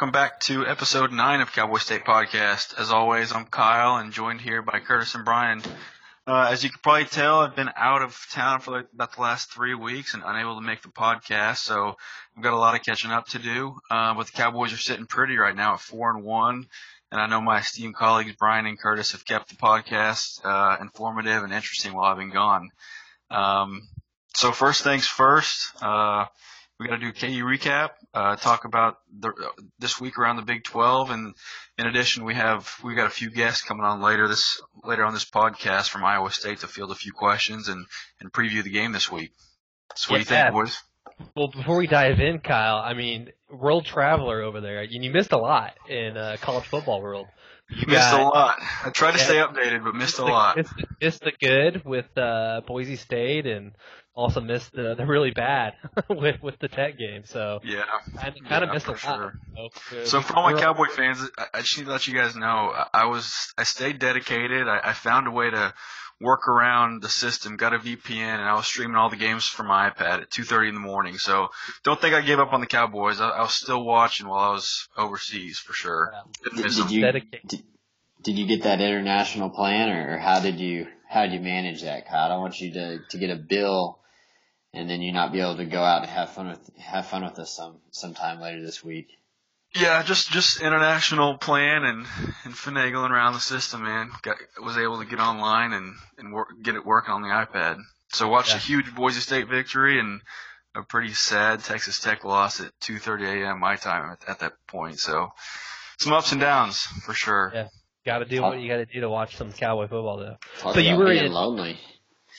Welcome back to episode 9 of Cowboy State Podcast. As always, I'm Kyle and joined here by Curtis and Brian. Uh, as you can probably tell, I've been out of town for like about the last three weeks and unable to make the podcast, so I've got a lot of catching up to do. Uh, but the Cowboys are sitting pretty right now at 4 and 1, and I know my esteemed colleagues Brian and Curtis have kept the podcast uh, informative and interesting while I've been gone. Um, so first things first, uh, we got to do KU recap, uh, talk about the, this week around the Big 12, and in addition, we have we got a few guests coming on later this later on this podcast from Iowa State to field a few questions and and preview the game this week. So what do you think, boys? Well, before we dive in, Kyle, I mean, world traveler over there, and you missed a lot in uh, college football world. You missed a lot. I try to yeah, stay updated, but missed a lot. Missed, missed the good with uh, Boise State and also missed uh, the, the really bad with with the Tech game. So yeah, I kind yeah, of missed a lot. Sure. So for all my Cowboy fans, I just need to let you guys know I was I stayed dedicated. I, I found a way to work around the system. Got a VPN, and I was streaming all the games from my iPad at 2:30 in the morning. So don't think I gave up on the Cowboys. I, I was still watching while I was overseas for sure. Did, did you did, did you get that international plan, or how did you how did you manage that, Kyle? I don't want you to to get a bill and then you not be able to go out and have fun with have fun with us some sometime later this week. Yeah, just just international plan and and finagling around the system, man. Got was able to get online and and work, get it working on the iPad. So watched yeah. a huge Boise State victory and a pretty sad Texas Tech loss at 2:30 a.m. my time at, at that point. So some ups and downs for sure. Yeah, got to do what you got to do to watch some Cowboy football though. Talk so you were in, lonely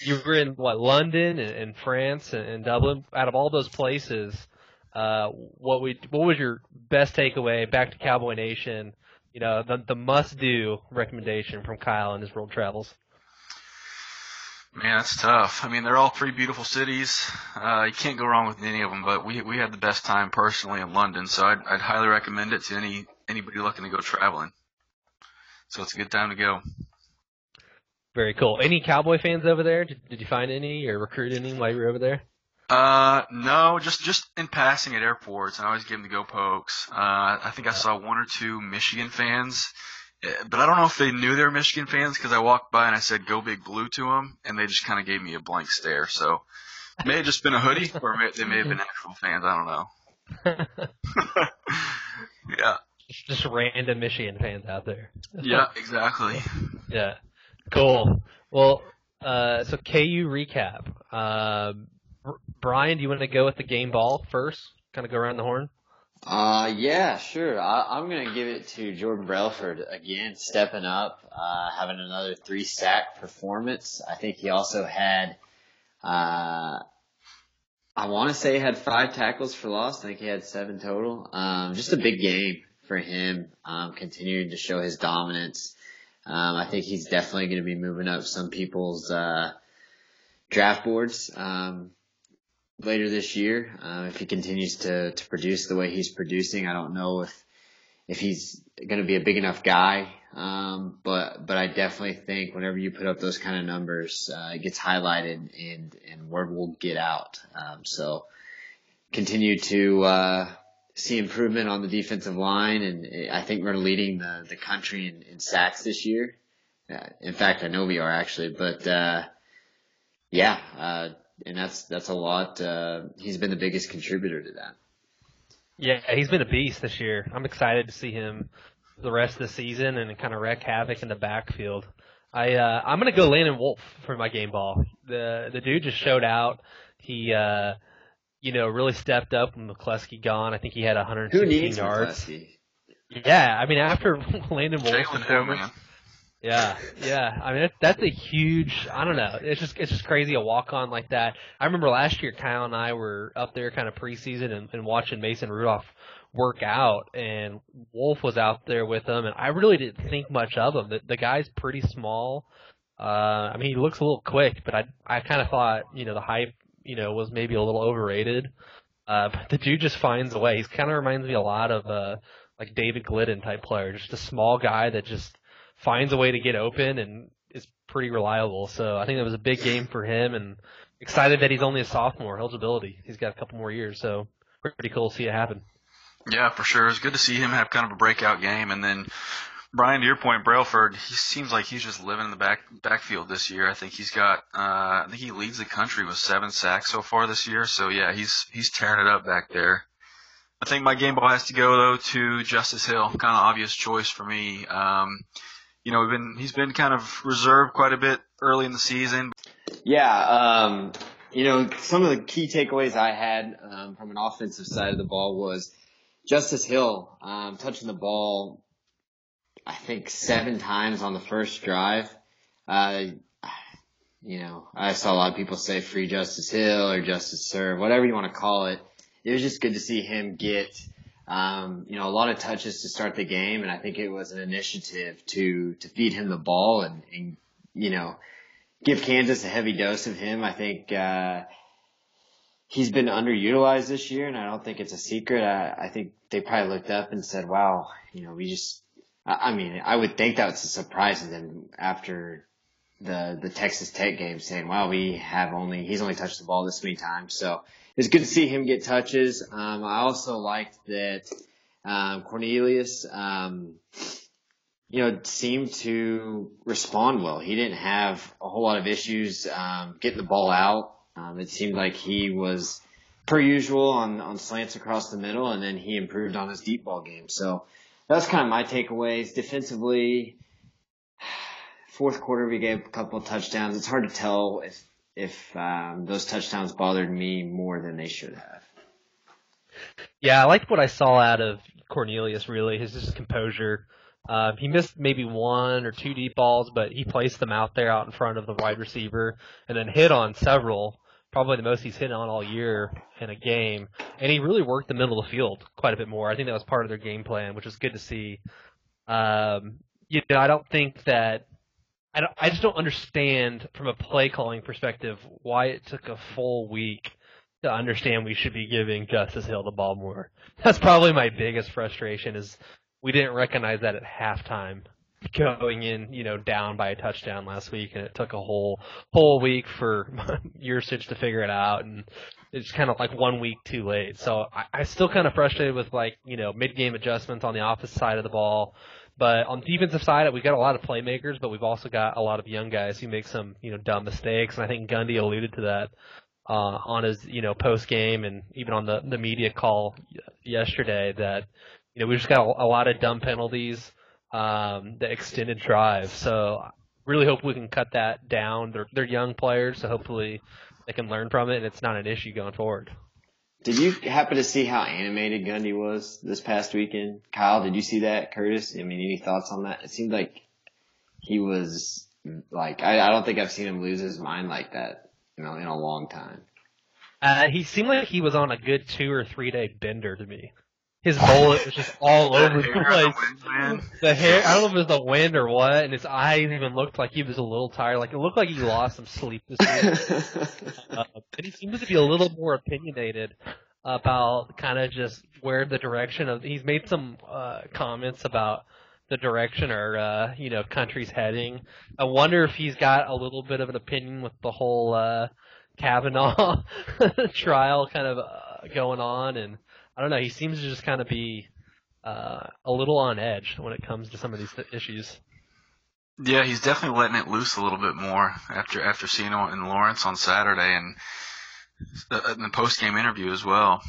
you were in what London and, and France and, and, Dublin. Out of all those places, uh, what we what was your best takeaway back to Cowboy Nation? You know, the the must do recommendation from Kyle and his world travels. Man, that's tough. I mean, they're all three beautiful cities. Uh, you can't go wrong with any of them. But we we had the best time personally in London, so I'd, I'd highly recommend it to any anybody looking to go traveling. So it's a good time to go. Very cool. Any Cowboy fans over there? Did, did you find any or recruit any while you were over there? Uh, no, just just in passing at airports, and I always give them the go pokes. Uh, I think I saw one or two Michigan fans, eh, but I don't know if they knew they were Michigan fans because I walked by and I said "Go Big Blue" to them, and they just kind of gave me a blank stare. So it may have just been a hoodie, or may, they may have been actual fans. I don't know. yeah, just, just random Michigan fans out there. yeah, exactly. Yeah. Cool. Well, uh, so KU recap. Uh, Brian, do you want to go with the game ball first? Kind of go around the horn. Uh, yeah, sure. I, am going to give it to Jordan Brailford again, stepping up, uh, having another three sack performance. I think he also had, uh, I want to say he had five tackles for loss. I think he had seven total. Um, just a big game for him, um, continuing to show his dominance. Um, I think he's definitely going to be moving up some people's uh, draft boards um, later this year uh, if he continues to to produce the way he's producing. I don't know if if he's going to be a big enough guy, um, but but I definitely think whenever you put up those kind of numbers, uh, it gets highlighted and and word will get out. Um, so continue to uh, see improvement on the defensive line, and I think we're leading the the country in, in sacks this year. Uh, in fact, I know we are actually, but uh, yeah, uh, and that's that's a lot. Uh, he's been the biggest contributor to that. Yeah, he's been a beast this year. I'm excited to see him the rest of the season and kind of wreak havoc in the backfield. I uh, I'm gonna go Landon Wolf for my game ball. The the dude just showed out. He uh, you know, really stepped up when McCleskey gone. I think he had 116 Who needs yards. McCleskey? Yeah, I mean after Landon Wolf's performance. Yeah, yeah. I mean that's a huge. I don't know. It's just it's just crazy a walk on like that. I remember last year Kyle and I were up there kind of preseason and, and watching Mason Rudolph work out, and Wolf was out there with him, and I really didn't think much of him. The, the guy's pretty small. Uh, I mean, he looks a little quick, but I I kind of thought you know the hype you know, was maybe a little overrated. Uh, but the dude just finds a way. He kind of reminds me a lot of, uh, like David Glidden type player, just a small guy that just finds a way to get open and is pretty reliable. So I think that was a big game for him and excited that he's only a sophomore eligibility. He's got a couple more years. So pretty cool to see it happen. Yeah, for sure. It's good to see him have kind of a breakout game, and then Brian, to your point, Brailford, he seems like he's just living in the back backfield this year. I think he's got, uh, I think he leads the country with seven sacks so far this year. So yeah, he's he's tearing it up back there. I think my game ball has to go though to Justice Hill. Kind of obvious choice for me. Um, you know, we've been he's been kind of reserved quite a bit early in the season. Yeah, um, you know, some of the key takeaways I had um, from an offensive side of the ball was Justice Hill um, touching the ball. I think seven times on the first drive. Uh, you know, I saw a lot of people say free Justice Hill or Justice Serve, whatever you want to call it. It was just good to see him get, um, you know, a lot of touches to start the game, and I think it was an initiative to to feed him the ball and, and you know, give Kansas a heavy dose of him. I think uh, he's been underutilized this year, and I don't think it's a secret. I, I think they probably looked up and said, "Wow, you know, we just." I mean, I would think that was a surprise to them after the the Texas Tech game, saying, "Wow, we have only he's only touched the ball this many times." So it's good to see him get touches. Um, I also liked that um, Cornelius. Um, you know, seemed to respond well. He didn't have a whole lot of issues um, getting the ball out. Um, it seemed like he was per usual on on slants across the middle, and then he improved on his deep ball game. So that's kind of my takeaways. Defensively, fourth quarter we gave a couple of touchdowns. It's hard to tell if if um, those touchdowns bothered me more than they should have. Yeah, I liked what I saw out of Cornelius. Really, his just composure. Uh, he missed maybe one or two deep balls, but he placed them out there out in front of the wide receiver and then hit on several, probably the most he's hit on all year in a game. And he really worked the middle of the field quite a bit more. I think that was part of their game plan, which was good to see. Um, you know, I don't think that I don't, I just don't understand from a play calling perspective why it took a full week to understand we should be giving Justice Hill the ball more. That's probably my biggest frustration is we didn't recognize that at halftime going in, you know, down by a touchdown last week and it took a whole whole week for Yurcich to figure it out and it's kind of like one week too late. So I, I still kind of frustrated with like, you know, mid game adjustments on the opposite side of the ball. But on the defensive side, we've got a lot of playmakers, but we've also got a lot of young guys who make some, you know, dumb mistakes. And I think Gundy alluded to that uh, on his, you know, post game and even on the the media call yesterday that you know, we just got a, a lot of dumb penalties, um, the extended drive. So really hope we can cut that down. They're they're young players, so hopefully they can learn from it and it's not an issue going forward. Did you happen to see how animated Gundy was this past weekend? Kyle, did you see that? Curtis? I mean, any thoughts on that? It seemed like he was like I, I don't think I've seen him lose his mind like that, you know, in a long time. Uh, he seemed like he was on a good two or three day bender to me his bullet was just all over the place. The hair, I don't know if it was the wind or what, and his eyes even looked like he was a little tired. Like it looked like he lost some sleep this week. uh, and he seems to be a little more opinionated about kind of just where the direction of. He's made some uh, comments about the direction our uh, you know country's heading. I wonder if he's got a little bit of an opinion with the whole uh, Kavanaugh trial kind of uh, going on and I don't know. He seems to just kind of be uh, a little on edge when it comes to some of these th- issues. Yeah, he's definitely letting it loose a little bit more after after seeing him in Lawrence on Saturday and uh, in the post game interview as well.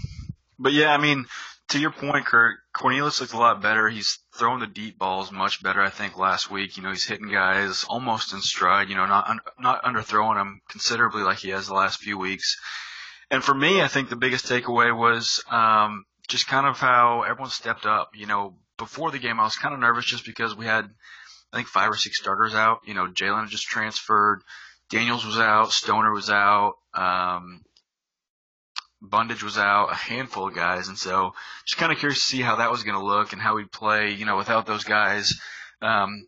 But yeah, I mean, to your point, Kurt, Cornelius looks a lot better. He's throwing the deep balls much better, I think, last week. You know, he's hitting guys almost in stride. You know, not un- not underthrowing them considerably like he has the last few weeks. And for me, I think the biggest takeaway was um, just kind of how everyone stepped up. You know, before the game, I was kind of nervous just because we had, I think, five or six starters out. You know, Jalen just transferred, Daniels was out, Stoner was out, um, Bundage was out, a handful of guys, and so just kind of curious to see how that was going to look and how we'd play. You know, without those guys. Um,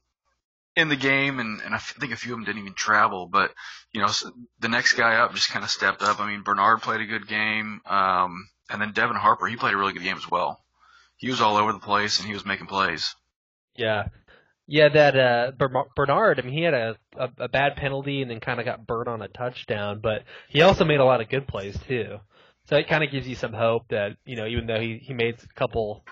in the game, and, and I think a few of them didn't even travel. But you know, so the next guy up just kind of stepped up. I mean, Bernard played a good game, um, and then Devin Harper, he played a really good game as well. He was all over the place, and he was making plays. Yeah, yeah. That uh, Bernard, I mean, he had a, a, a bad penalty, and then kind of got burnt on a touchdown, but he also made a lot of good plays too. So it kind of gives you some hope that you know even though he he made a couple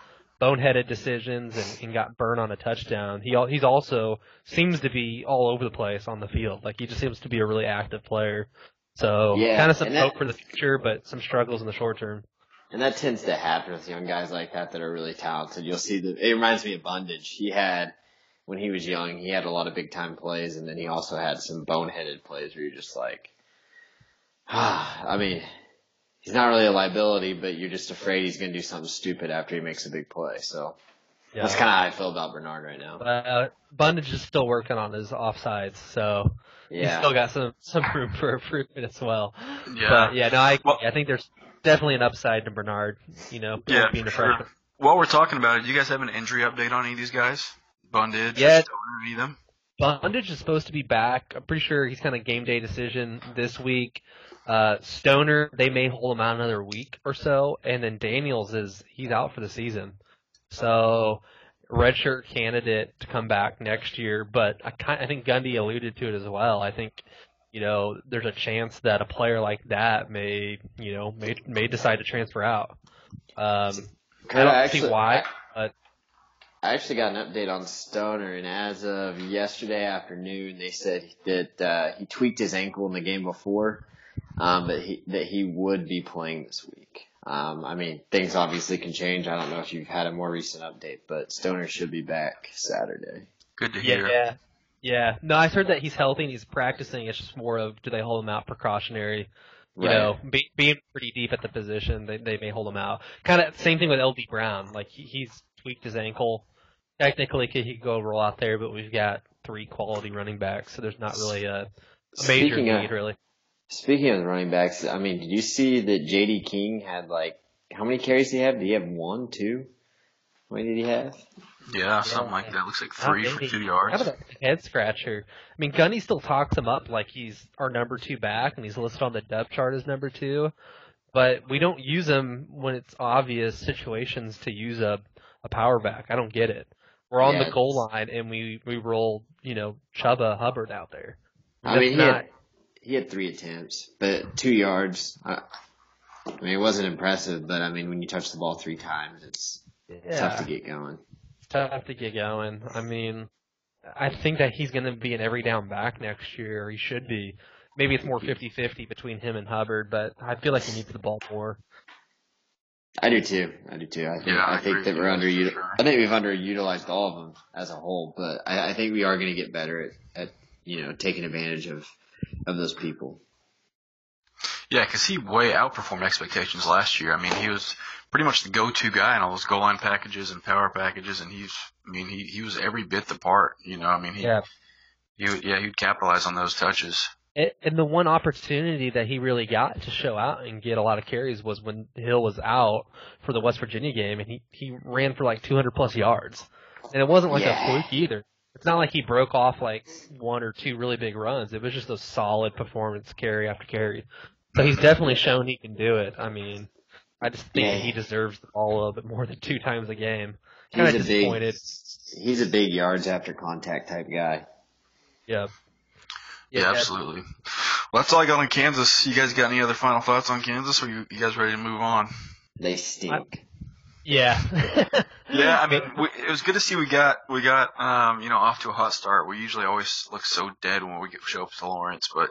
boneheaded decisions and, and got burned on a touchdown, he he's also seems to be all over the place on the field. Like he just seems to be a really active player. So Yeah, kind of some that- hope for the future, but some struggles in the short term. And that tends to happen with young guys like that that are really talented. You'll see that it reminds me of Bundage. He had when he was young, he had a lot of big time plays, and then he also had some boneheaded plays where you're just like, ah, I mean, he's not really a liability, but you're just afraid he's going to do something stupid after he makes a big play. So Yeah. that's kind of how I feel about Bernard right now. Uh, Bundage is still working on his offsides, so he's still got some some room for improvement as well. Yeah. But yeah, no, I Well- I think there's definitely an upside to Bernard. You know, Yeah, being a for sure. While we're talking about it, do you guys have an injury update on any of these guys? Bundage, Yeah. Stoner, any of them? Bundage is supposed to be back. I'm pretty sure he's kind of game day decision this week. Uh, Stoner, they may hold him out another week or so, and then Daniels is he's out for the season. So redshirt candidate to come back next year, but I kind I think Gundy alluded to it as well. I think you know there's a chance that a player like that may you know may may decide to transfer out. Um, I don't actually, see why, but I actually got an update on Stoner, and as of yesterday afternoon, they said that uh, he tweaked his ankle in the game before, um, but he, that he would be playing this week. Um, I mean, things obviously can change. I don't know if you've had a more recent update, but Stoner should be back Saturday. Good to Yeah, hear. yeah, yeah. No, I heard that he's healthy and he's practicing. It's just more of do they hold him out precautionary? You Right. know, be, being pretty deep at the position, they they may hold him out. Kind of same thing with LD Brown. Like he, he's tweaked his ankle. Technically, he could go roll out there, but we've got three quality running backs, so there's not really a, a major Speaking need of, really. speaking of the running backs, I mean, did you see that J.D. King had like how many carries did he have? Did he have one, two? How many did he have? Yeah, something like that. Looks like three for many. two Kind yards. of a head scratcher. I mean, Gundy still talks him up like he's our number two back, and he's listed on the depth chart as number two. But we don't use him when it's obvious situations to use a a power back. I don't get it. We're on Yeah, the goal line and we we roll, you know, Chuba Hubbard out there. I mean, he That's had, he had three attempts, but two yards. I, I mean, it wasn't impressive, but I mean, when you touch the ball three times, it's yeah, tough to get going. tough to get going. I mean, I think that he's going to be an every down back next year. He should be. Maybe it's more 50-50 between him and Hubbard, but I feel like he needs the ball more. I do too. I do too. I think Yeah, I I, think that we're under. sure. I think we've underutilized all of them as a whole, but I, I think we are going to get better at, at you know taking advantage of of those people. Yeah, because he way outperformed expectations last year. I mean, he was pretty much the go-to guy in all those goal line packages and power packages, and he's, I mean, he he was every bit the part. You know, I mean, he, Yeah. he yeah, he'd capitalize on those touches. And the one opportunity that he really got to show out and get a lot of carries was when Hill was out for the West Virginia game, and he he ran for like 200 plus yards, and it wasn't like Yeah. a fluke either. It's not like he broke off like one or two really big runs. It was just a solid performance, carry after carry. So he's definitely shown he can do it. I mean, I just think Yeah. he deserves the ball a little bit more than two times a game. Kind of a big. disappointed. He's a big yards after contact type guy. Yeah. Yeah, absolutely. Well, that's all I got on Kansas. You guys got any other final thoughts on Kansas, or you, you guys ready to move on? They stink. Yeah. Yeah, I mean, we, it was good to see we got we got um, you know off to a hot start. We usually always look so dead when we get, show up to Lawrence, but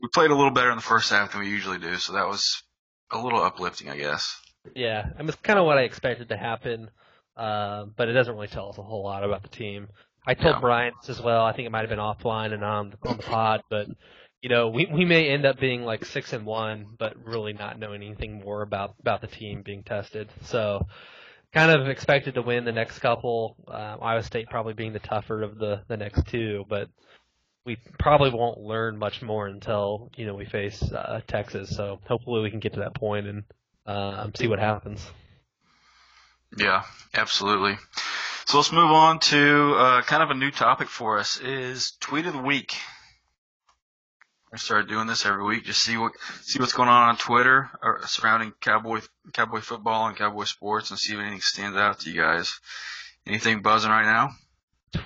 we played a little better in the first half than we usually do, so that was a little uplifting, I guess. Yeah, I mean, it's kind of what I expected to happen, uh, but it doesn't really tell us a whole lot about the team. I told. Brian as well. I think it might have been offline and on the, on the pod, but you know, we we may end up being like six and one, but really not knowing anything more about about the team being tested. So, kind of expected to win the next couple. Uh, Iowa State probably being the tougher of the the next two, but we probably won't learn much more until you know we face uh, Texas. So hopefully we can get to that point and um, see what happens. Yeah, absolutely. So let's move on to uh, kind of a new topic for us is tweet of the week. I started doing this every week, just see what see what's going on on Twitter surrounding cowboy cowboy football and cowboy sports, and see if anything stands out to you guys. Anything buzzing right now?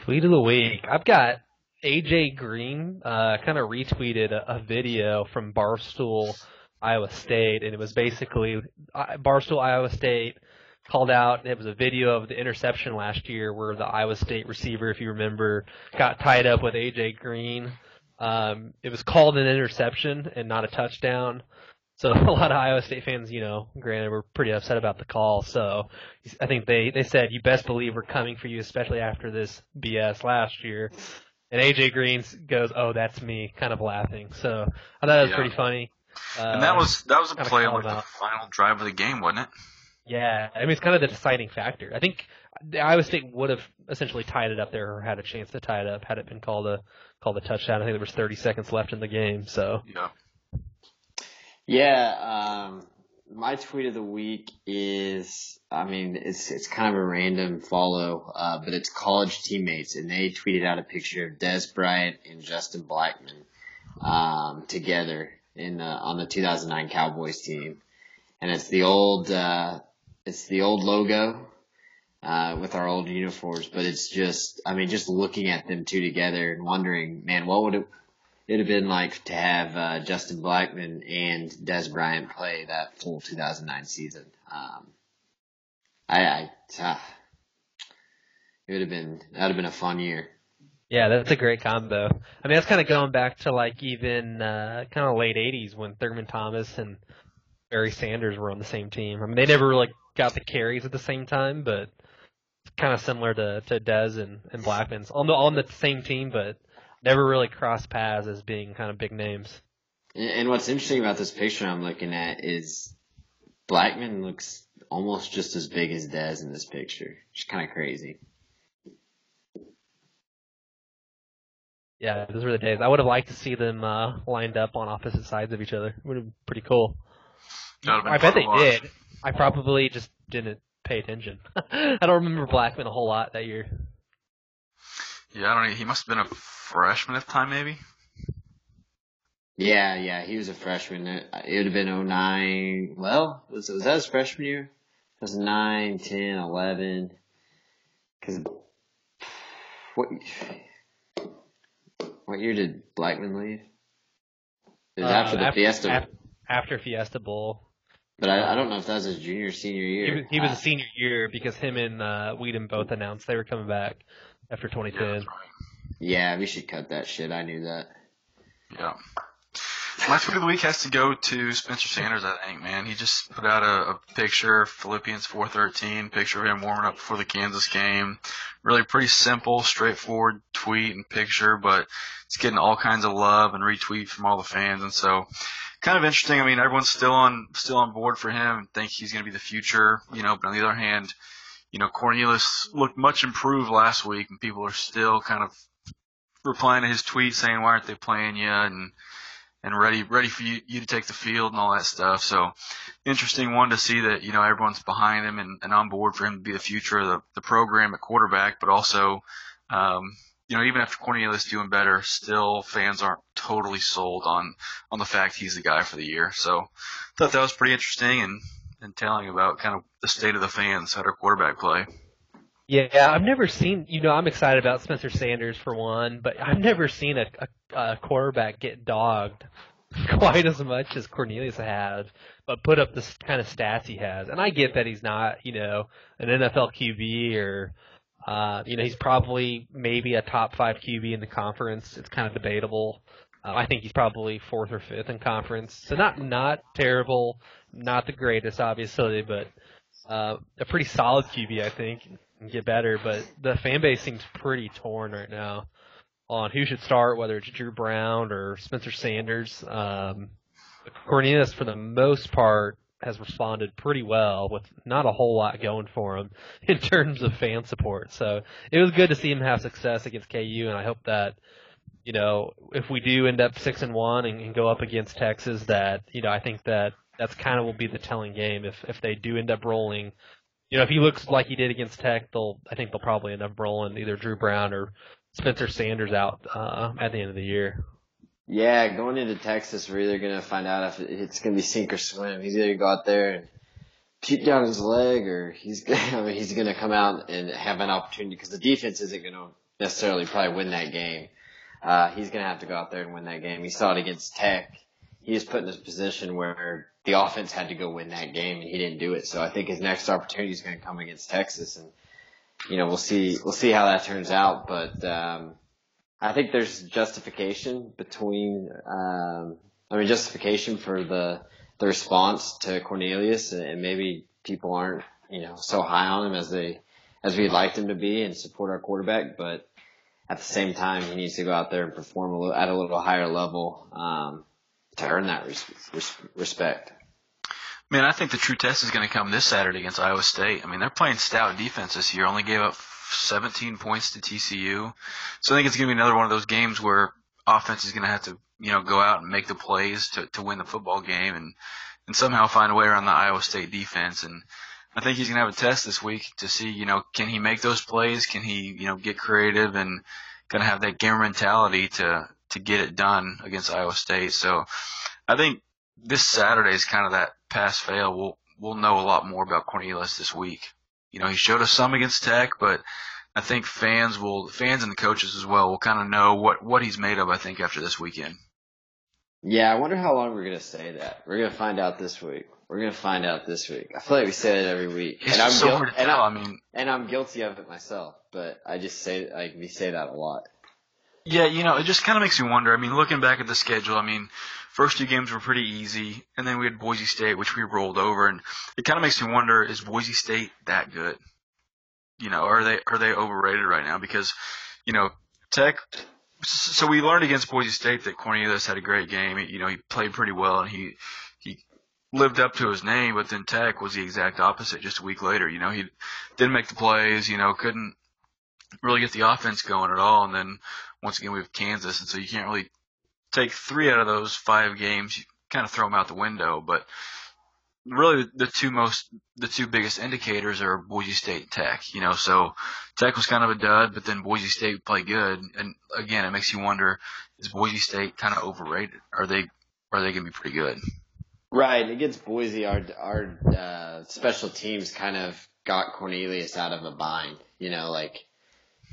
Tweet of the week. I've got AJ Green uh, kind of retweeted a, a video from Barstool Iowa State, and it was basically uh, Barstool Iowa State called out. It was a video of the interception last year where the Iowa State receiver, if you remember, got tied up with AJ Green. Um, it was called an interception and not a touchdown. So a lot of Iowa State fans, you know, granted, were pretty upset about the call. So I think they they said, "You best believe we're coming for you, especially after this BS last year." And AJ Green goes, "Oh, that's me," kind of laughing. So I thought it was Yeah. pretty funny. Uh, and that was that was a play on like the final drive of the game, wasn't it? Yeah, I mean it's kind of the deciding factor. I think the Iowa State would have essentially tied it up there or had a chance to tie it up had it been called a called a touchdown. I think there was 30 seconds left in the game. So Yeah. Yeah, um, my tweet of the week is, I mean, it's it's kind of a random follow, uh, but it's college teammates, and they tweeted out a picture of Dez Bryant and Justin Blackmon um, together in the, on the 2009 Cowboys team, and it's the old uh, it's the old logo uh, with our old uniforms, but it's just, I mean, just looking at them two together and wondering, man, what would it it'd have been like to have uh, Justin Blackmon and Dez Bryant play that full 2009 season. Um, I, I uh, it would have been that would have been a fun year. yeah, that's a great combo. I mean that's kind of going back to like even uh, kind of late 80s when Thurman Thomas and Barry Sanders were on the same team. I mean they never really got the carries at the same time, but it's kind of similar to to Dez and, and Blackmon's on the on the same team, but never really crossed paths as being kind of big names. And, and what's interesting about this picture I'm looking at is Blackmon looks almost just as big as Dez in this picture. It's kind of crazy. Yeah, those were the days. I would have liked to see them uh, lined up on opposite sides of each other. It would have been pretty cool. Been I bet they watch. did. I probably just didn't pay attention. I don't remember Blackmon a whole lot that year. Yeah, I don't know. He must have been a freshman at the time, maybe. Yeah, yeah, he was a freshman. It it would have been 09. Well, was, was that his freshman year? It was 9, 10, 11. Cause, what, what year did Blackmon leave? It was Uh, after the Fiesta, af- after Fiesta Bowl. But I, I don't know if that was his junior or senior He year. was, he was Uh, a senior year because him and uh, Weeden both announced they were coming back after 2010. yeah, we should cut that shit. I knew that. Yeah. My tweet of the week has to go to Spencer Sanders. I think, man, he just put out a, a picture, Philippians 4:13, picture of him warming up before the Kansas game. Really pretty simple, straightforward tweet and picture, but it's getting all kinds of love and retweet from all the fans, and so kind of interesting. I mean, everyone's still on still on board for him think he's going to be the future, you know. But on the other hand, you know, Cornelius looked much improved last week, and people are still kind of replying to his tweet saying, "Why aren't they playing you?" and and ready ready for you, you to take the field and all that stuff. So interesting one to see that you know everyone's behind him and, and on board for him to be the future of the, the program at quarterback, but also um, you know even after Cornelius doing better, still fans aren't totally sold on on the fact he's the guy for the year. So thought that was pretty interesting and and telling about kind of the state of the fans at our quarterback play. Yeah, I've never seen. You know, I'm excited about Spencer Sanders for one, but I've never seen a, a, a quarterback get dogged quite as much as Cornelius has, but put up the kind of stats he has. And I get that he's not, you know, an NFL QB or, uh, you know, he's probably maybe a top five QB in the conference. It's kind of debatable. Uh, I think he's probably fourth or fifth in conference, so not not terrible, not the greatest, obviously, but uh, a pretty solid QB, I think, and get better. But the fan base seems pretty torn right now on who should start, whether it's Dru Brown or Spencer Sanders. Um, Cornelius, for the most part, has responded pretty well with not a whole lot going for him in terms of fan support. So it was good to see him have success against KU, and I hope that you know if we do end up six and one and, and go up against Texas, that you know I think that that's kind of will be the telling game if if they do end up rolling. You know, if he looks like he did against Tech, they'll I think they'll probably end up rolling either Dru Brown or Spencer Sanders out uh, at the end of the year. Yeah, going into Texas, we're either gonna find out if it's gonna be sink or swim. He's either go out there and shoot down his leg, or he's gonna, I mean, he's gonna come out and have an opportunity because the defense isn't gonna necessarily probably win that game. Uh, he's gonna have to go out there and win that game. He saw it against Tech. he was put in this position where the offense had to go win that game, and he didn't do it. So I think his next opportunity is to come against Texas, and you know we'll see we'll see how that turns out. But um, I think there's justification between um, I mean justification for the the response to Cornelius, and maybe people aren't you know so high on him as they as we'd like them to be and support our quarterback, but at the same time, he needs to go out there and perform a little, at a little higher level um, to earn that res- res- respect. Man, I think the true test is going to come this Saturday against Iowa State. I mean, they're playing stout defense this year. Only gave up 17 points to TCU, so I think it's going to be another one of those games where offense is going to have to, you know, go out and make the plays to to win the football game and and somehow find a way around the Iowa State defense. And I think he's going to have a test this week to see, you know, can he make those plays? Can he, you know, get creative and kind of have that gamer mentality to to get it done against Iowa State? So I think this Saturday is kind of that pass fail. We'll we'll know a lot more about Cornelius this week. You know, he showed us some against Tech, but I think fans will fans and the coaches as well will kind of know what what he's made of. I think after this weekend. Yeah, I wonder how long we're gonna say that. We're gonna find out this week. We're gonna find out this week. I feel like we say it every week, It's and I'm so guil- and. I, I mean, and I'm guilty of it myself. But I just say like we say that a lot. Yeah, you know, it just kind of makes me wonder. I mean, looking back at the schedule, I mean, first two games were pretty easy, and then we had Boise State, which we rolled over, and it kind of makes me wonder: is Boise State that good? You know, are they are they overrated right now? Because, you know, Tech. So we learned against Boise State that Cornelius had a great game. You know, he played pretty well, and he he lived up to his name. But then Tech was the exact opposite. Just a week later, you know, he didn't make the plays. You know, couldn't really get the offense going at all, and then once again we have Kansas, and so you can't really take three out of those five games. You kind of throw them out the window, but really the two most, the two biggest indicators are Boise State and Tech. You know, so Tech was kind of a dud, but then Boise State played good, and again it makes you wonder: is Boise State kind of overrated? Are they, are they going to be pretty good? Right against Boise, our our uh, special teams kind of got Cornelius out of a bind. You know, like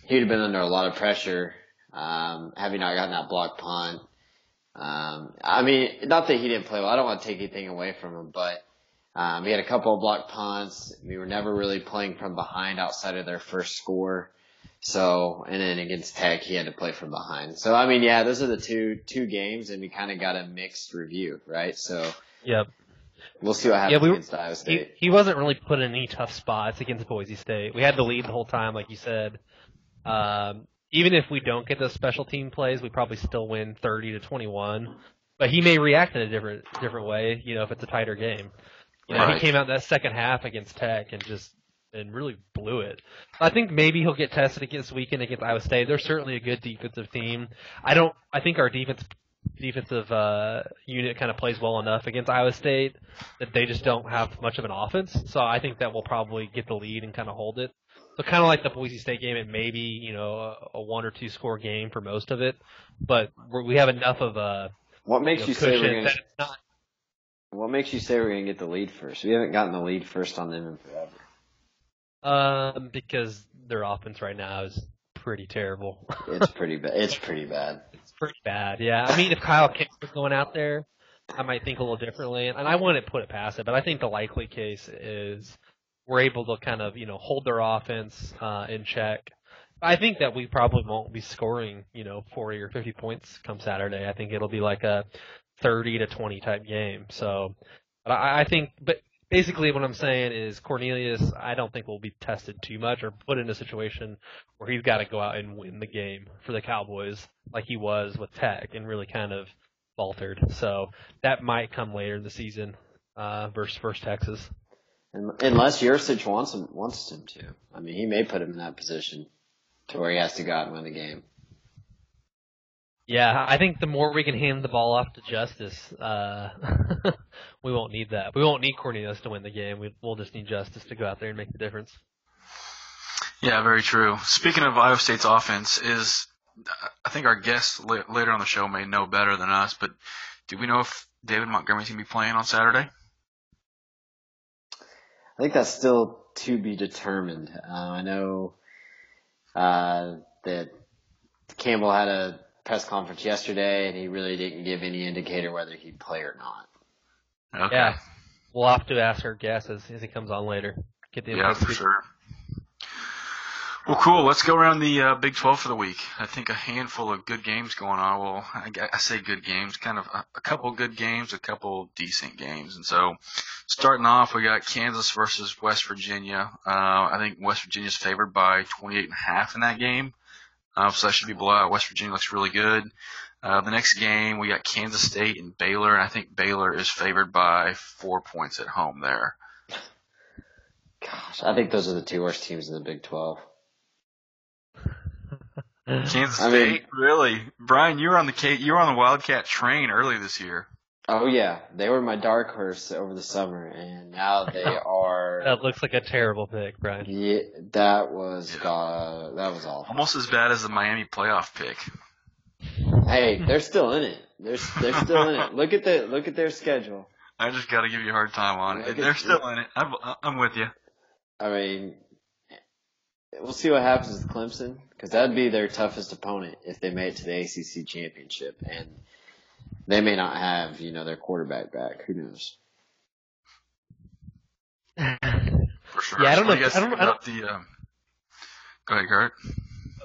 he'd have been under a lot of pressure, um, having not gotten that block punt. Um, I mean, not that he didn't play well. I don't want to take anything away from him, but um, he had a couple of block punts. We were never really playing from behind outside of their first score. So, and then against Tech, he had to play from behind. So, I mean, yeah, those are the two two games, and we kind of got a mixed review, right? So, Yep. we'll see what happens we were- against Iowa He, State. he wasn't really put in any tough spots against Boise State. We had the lead the whole time, like you said. Um, even if we don't get those special team plays, we probably still win 30 to 21. But he may react in a different different way, you know, if it's a tighter game. You know, Right. he came out in that second half against Tech and just and really blew it. I think maybe he'll get tested against weekend against Iowa State. They're certainly a good defensive team. I don't. I think our defense defensive uh, unit kind of plays well enough against Iowa State that they just don't have much of an offense. So I think that we'll probably get the lead and kind of hold it. So kind of like the Boise State game, it may be you know a, a one or two score game for most of it, but we're, we have enough of a What makes you know, you say we're gonna? not. What makes you say we're gonna get the lead first? We haven't gotten the lead first on them in forever. Um, because their offense right now is pretty terrible. It's pretty bad. It's pretty bad. It's pretty bad. Yeah, I mean, if Kyle Kempt was going out there, I might think a little differently, and I wouldn't put it past it. But I think the likely case is we're able to kind of you know hold their offense uh, in check. I think that we probably won't be scoring you know 40 or 50 points come Saturday. I think it'll be like a 30 to 20 type game. So, but I, I think, but basically what I'm saying is Cornelius, I don't think will be tested too much or put in a situation where he's got to go out and win the game for the Cowboys like he was with Tech and really kind of faltered. So that might come later in the season uh, versus First Texas. Un- Unless Yurcich wants him wants him to. I mean, he may put him in that position to where he has to go out and win the game. Yeah, I think the more we can hand the ball off to Justice, uh, we won't need that. We won't need Cornelius to win the game. We, we'll just need Justice to go out there and make the difference. Yeah, very true. Speaking of Iowa State's offense, is I think our guest la- later on the show may know better than us, but do we know if David Montgomery's gonna be playing on Saturday? I think that's still to be determined. Uh, I know uh, that Campbell had a press conference yesterday, and he really didn't give any indicator whether he'd play or not. Okay. Yeah. We'll have to ask our guest as, as he comes on later. Get the Yeah, for sure. Well, cool. Let's go around the uh, Big 12 for the week. I think a handful of good games going on. Well, I, I say good games, kind of a, a couple good games, a couple decent games. And so, starting off, we got Kansas versus West Virginia. Uh, I think West Virginia's favored by 28 and a half in that game. Uh, so that should be blowout. West Virginia looks really good. Uh, the next game, we got Kansas State and Baylor, and I think Baylor is favored by four points at home there. Gosh, I think those are the two worst teams in the Big 12. Kansas I State, mean- really? Brian, you were on the K- you were on the Wildcat train early this year. Oh yeah, they were my dark horse over the summer, and now they are. That looks like a terrible pick, Brian. yeah, that was Yeah. God, that was awful. Almost as bad as the Miami playoff pick. Hey, they're still in it. They're they're still in it. Look at the look at their schedule. I just got to give you a hard time on Look it. at- They're still in it. I'm, I'm with you. I mean, we'll see what happens with Clemson because that'd be their toughest opponent if they made it to the ACC championship, and they may not have you know their quarterback back. Who knows? For sure. Yeah, I don't So what know- do You I don't- think I about the, um, go ahead, Kurt.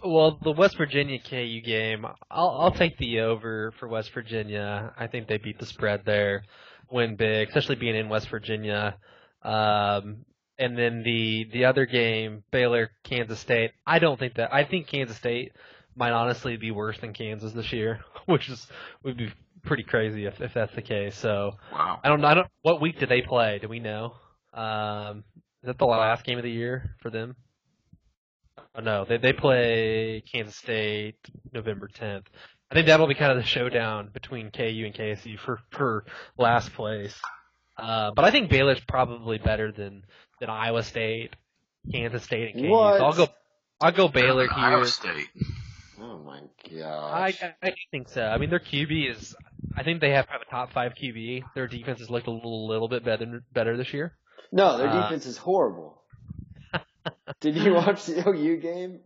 Well, the West Virginia KU game, I'll I'll take the over for West Virginia. I think they beat the spread there, win big, especially being in West Virginia. Um, and then the the other game, Baylor Kansas State. I don't think that. I think Kansas State might honestly be worse than Kansas this year, which is would be pretty crazy if if that's the case. So Wow. I don't I don't. What week did they play? Do we know? Um, is that the last game of the year for them? Oh no, they they play Kansas State November 10th. I think that'll be kind of the showdown between KU and KSU for for last place. Uh, but I think Baylor's probably better than than Iowa State, Kansas State, and KU. What? So I'll go I'll go Baylor here. Iowa State. Oh my I, gosh! I I think so. I mean, their QB is. I think they have have a top five QB. Their defense has looked a little, little bit better better this year. no, their uh, defense is horrible. Did you watch the OU game?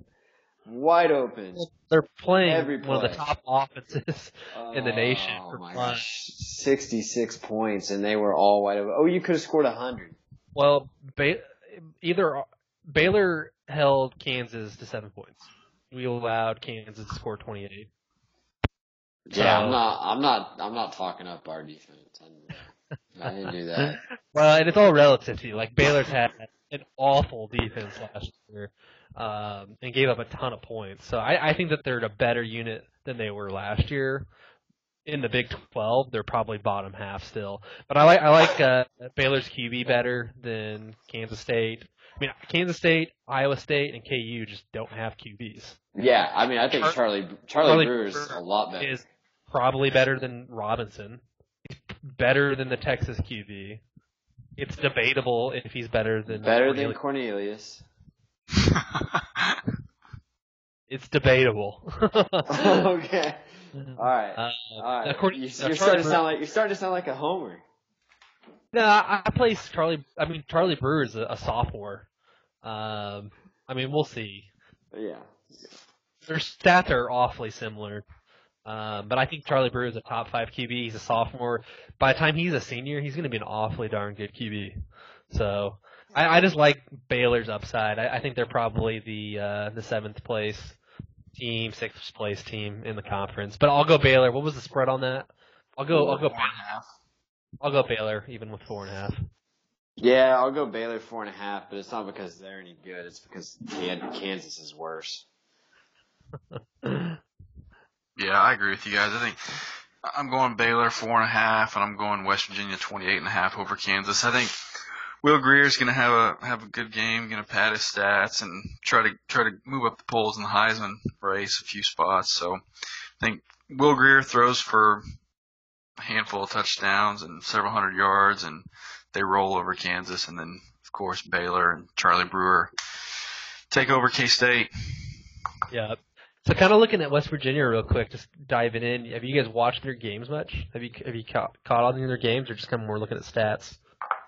Wide open. They're playing Every one of the top offenses in the nation Oh for my gosh, sixty-six points, and they were all wide open. Oh, you could have scored hundred. Well, ba- either Baylor held Kansas to seven points. We allowed Kansas to score 28. Yeah, So- I'm not. I'm not. I'm not talking up our defense. I didn't, I didn't do that. well, and it's all relative to you. Like Baylor's had an awful defense last year, um, and gave up a ton of points. So I, I think that they're a better unit than they were last year. In the Big 12, they're probably bottom half still. But I like I like uh, Baylor's QB better than Kansas State. I mean, Kansas State, Iowa State, and KU just don't have QBs. Yeah, I mean, I think Char- Charlie Charlie, Charlie Brewer's Brewer a lot better. Is probably better than Robinson. He's better than the Texas QB. It's debatable if he's better than better than Cornelius. Cornelius. It's debatable. okay. All right. Uh, All right. now, you, now, you're starting to sound like you're starting to sound like a homer. No, I, I place Charlie. I mean, Charlie Brewer is a, a sophomore. Um, I mean, we'll see. Yeah. Their stats are awfully similar. Um, but I think Charlie Brewer is a top five QB. He's a sophomore. By the time he's a senior, he's going to be an awfully darn good QB. So I, I just like Baylor's upside. I, I think they're probably the uh, the seventh place team, sixth place team in the conference. But I'll go Baylor. What was the spread on that? I'll go. I'll go. Four and a half. I'll go Baylor, even with four and a half. Yeah, I'll go Baylor four and a half, but it's not because they're any good. It's because Kansas is worse. Yeah, I agree with you guys. I think I'm going Baylor four and a half, and I'm going West Virginia 28 and a half over Kansas. I think Will Grier's going to have a have a good game, going to pad his stats and try to try to move up the polls in the Heisman race a few spots. So I think Will Greer throws for a handful of touchdowns and several hundred yards, and they roll over Kansas, and then of course Baylor and Charlie Brewer take over K State. Yeah. So kind of looking at West Virginia real quick, just diving in. Have you guys watched their games much? Have you have you caught, caught on any of their games, or just kind of more looking at stats?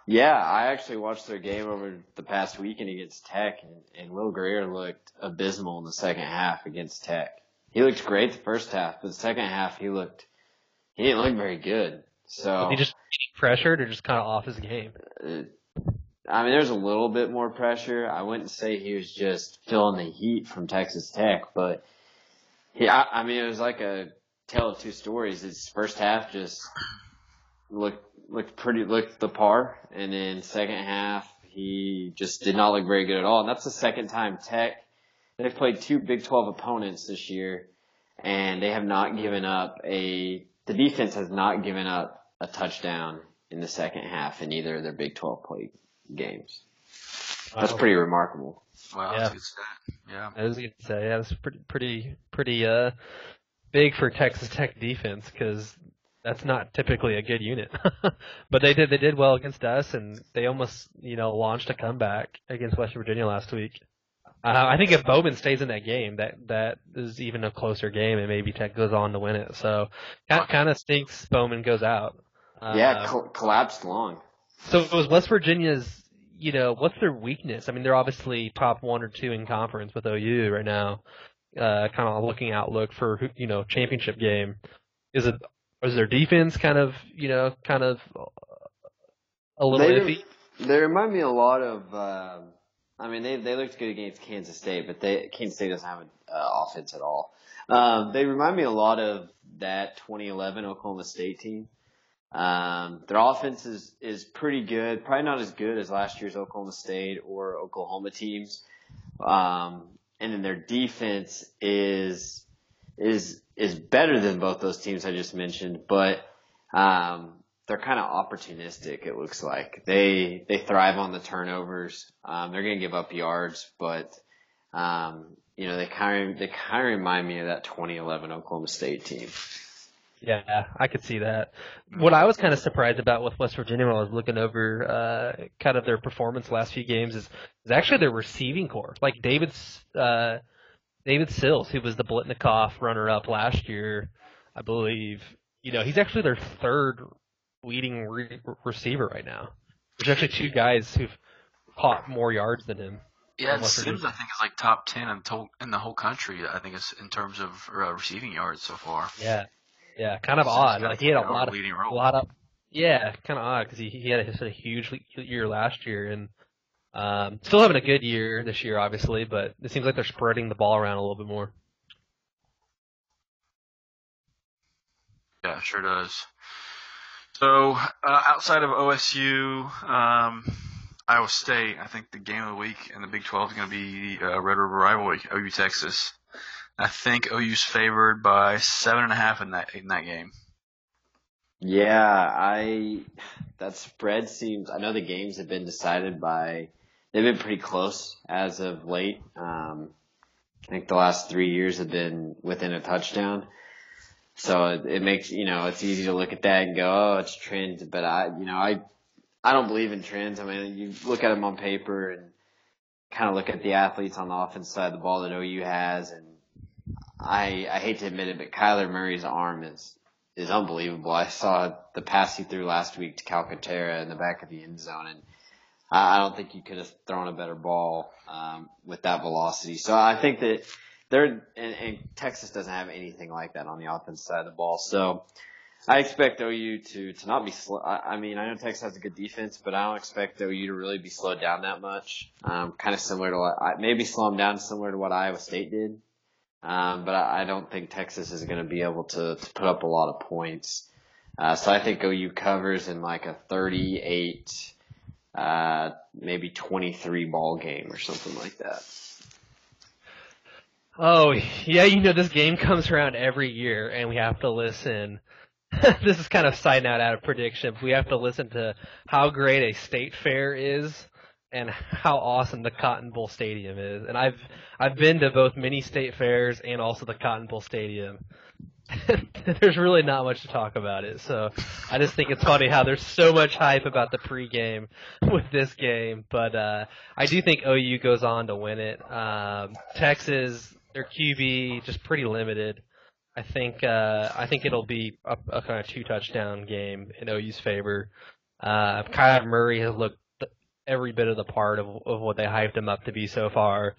Yeah, I actually watched their game over the past weekend against Tech, and, and Will Grier looked abysmal in the second half against Tech. he looked great the first half, but the second half he looked he didn't look very good. So Was he just pressured or just kind of off his game? uh, I mean, there's a little bit more pressure. I wouldn't say he was just feeling the heat from Texas Tech, but he, I, I mean, it was like a tale of two stories. His first half just looked looked pretty looked the par, and then second half he just did not look very good at all. And that's the second time Tech they've played two Big 12 opponents this year, and they have not given up a the defense has not given up a touchdown in the second half in either of their Big 12 play games. That's Wow. pretty remarkable. Wow, Yeah. that's a good stat. Yeah. I was gonna say, yeah, that's pretty, pretty, pretty uh, big for Texas Tech defense because that's not typically a good unit. but they did, they did well against us, and they almost, you know, launched a comeback against West Virginia last week. Uh, I think if Bowman stays in that game, that that is even a closer game, and maybe Tech goes on to win it. So kind of stinks Bowman goes out. Uh, yeah, col- collapsed long. so it was West Virginia's, you know, what's their weakness? I mean, they're obviously top one or two in conference with OU right now. Uh, kind of looking outlook for you know championship game. Is it is their defense kind of you know kind of a little They- iffy? They remind me a lot of. Um, I mean, they they looked good against Kansas State, but they Kansas State doesn't have an uh, offense at all. Um, they remind me a lot of that 2011 Oklahoma State team. Um, their offense is is pretty good, probably not as good as last year's Oklahoma State or Oklahoma teams. Um, and then their defense is is is better than both those teams I just mentioned, but um, they're kind of opportunistic. It looks like they they thrive on the turnovers. Um, they're going to give up yards, but um, you know they kind of they kind of remind me of that 2011 Oklahoma State team. Yeah, I could see that. What I was kind of surprised about with West Virginia when I was looking over uh, kind of their performance last few games is, is actually their receiving core. Like David's uh, David Sills, who was the Biletnikoff runner-up last year, I believe. You know, he's actually their third leading re- receiver right now. There's actually two guys who've caught more yards than him. Yeah, Sims I think is like top ten in, to- in the whole country. I think it's in terms of uh, receiving yards so far. Yeah, yeah, kind of Sims odd. Like he had a lot of leading a lot of yeah, kind of odd because he he had a, a huge year last year and um, still having a good year this year, obviously. But it seems like they're spreading the ball around a little bit more. Yeah, sure does. So uh, outside of OSU, um, Iowa State, I think the game of the week in the Big 12 is going to be uh, Red River rivalry, OU Texas. I think OU's favored by seven and a half in that in that game. Yeah, I that spread seems. I know the games have been decided by. They've been pretty close as of late. Um, I think the last three years have been within a touchdown. So it, it makes you know it's easy to look at that and go, oh, it's trends. But I, you know, I I don't believe in trends. I mean, you look at them on paper and kind of look at the athletes on the offense side of the ball that OU has, and I I hate to admit it, but Kyler Murray's arm is is unbelievable. I saw the pass he threw last week to Calcaterra in the back of the end zone, and I I don't think you could have thrown a better ball um, with that velocity. So I think that they're and, and Texas doesn't have anything like that on the offense side of the ball. So I expect OU to to not be slow. I, I mean, I know Texas has a good defense, but I don't expect OU to really be slowed down that much. Um, kind of similar to what I, maybe slow them down similar to what Iowa State did. Um, but I, I don't think Texas is going to be able to, to put up a lot of points. Uh, so I think OU covers in like a 38, uh, maybe 23 ball game or something like that. Oh yeah, you know this game comes around every year, and we have to listen. this is kind of side note out of prediction. We have to listen to how great a state fair is and how awesome the Cotton Bowl Stadium is. And I've I've been to both mini state fairs and also the Cotton Bowl Stadium. there's really not much to talk about it. So I just think it's funny how there's so much hype about the pregame with this game. But uh I do think OU goes on to win it. Um Texas, their QB just pretty limited. I think uh I think it'll be a, a kind of two touchdown game in OU's favor. Uh Kyler Murray has looked every bit of the part of, of what they hyped him up to be so far.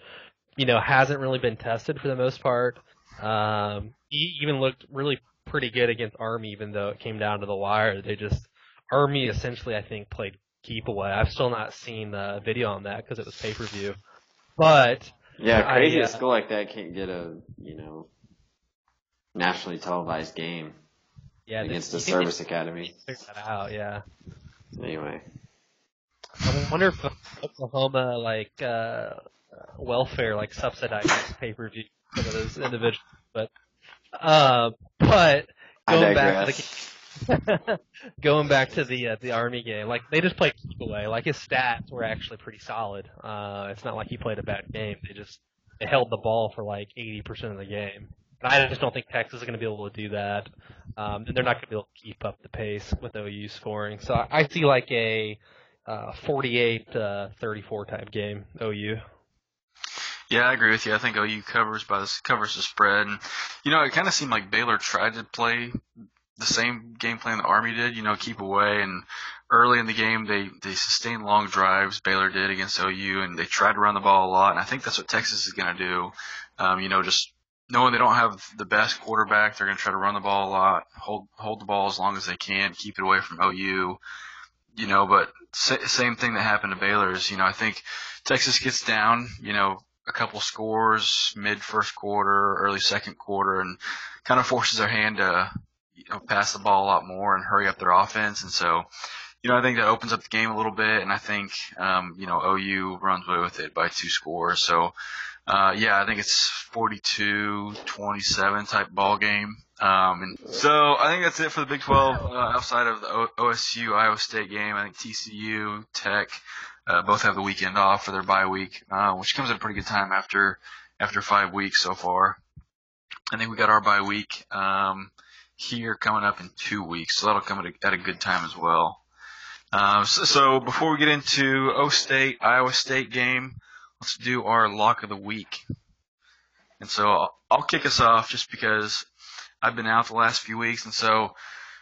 You know, hasn't really been tested for the most part. Um, he even looked really pretty good against Army, even though it came down to the wire. They just Army essentially, I think, played keep away. I've still not seen the video on that because it was pay per view, but Yeah, I, crazy uh, a school like that can't get a you know nationally televised game yeah, against the the Service Academy. Figure that out, yeah. Anyway, I wonder if Oklahoma like uh welfare like subsidizes pay per view some of those individuals, but uh, but going back to the going back to the uh, the army game, like they just played keep away. Like his stats were actually pretty solid. Uh, it's not like he played a bad game. They just they held the ball for like eighty percent of the game. And I just don't think Texas is going to be able to do that, um, and they're not going to be able to keep up the pace with OU scoring. So I, I see like a uh, 48 uh, 34 type game. OU. Yeah, I agree with you. I think OU covers by the, covers the spread, and you know it kind of seemed like Baylor tried to play the same game plan the Army did. You know, keep away, and early in the game they they sustained long drives. Baylor did against OU, and they tried to run the ball a lot. And I think that's what Texas is going to do. Um, you know, just knowing they don't have the best quarterback, they're going to try to run the ball a lot, hold hold the ball as long as they can, keep it away from OU. You know, but sa- same thing that happened to Baylor is, you know, I think Texas gets down, you know, a couple scores mid first quarter, early second quarter, and kind of forces their hand to, you know, pass the ball a lot more and hurry up their offense. And so, you know, I think that opens up the game a little bit, and I think, um, you know, OU runs away with it by two scores. So, uh, yeah, I think it's 42-27 type ball game. Um, so I think that's it for the Big 12. Uh, outside of the o- OSU Iowa State game, I think TCU, Tech, uh, both have the weekend off for their bye week, uh, which comes at a pretty good time after after five weeks so far. I think we got our bye week um, here coming up in two weeks, so that'll come at a, at a good time as well. Uh, so, so before we get into O State Iowa State game, let's do our lock of the week. And so I'll, I'll kick us off just because I've been out the last few weeks, and so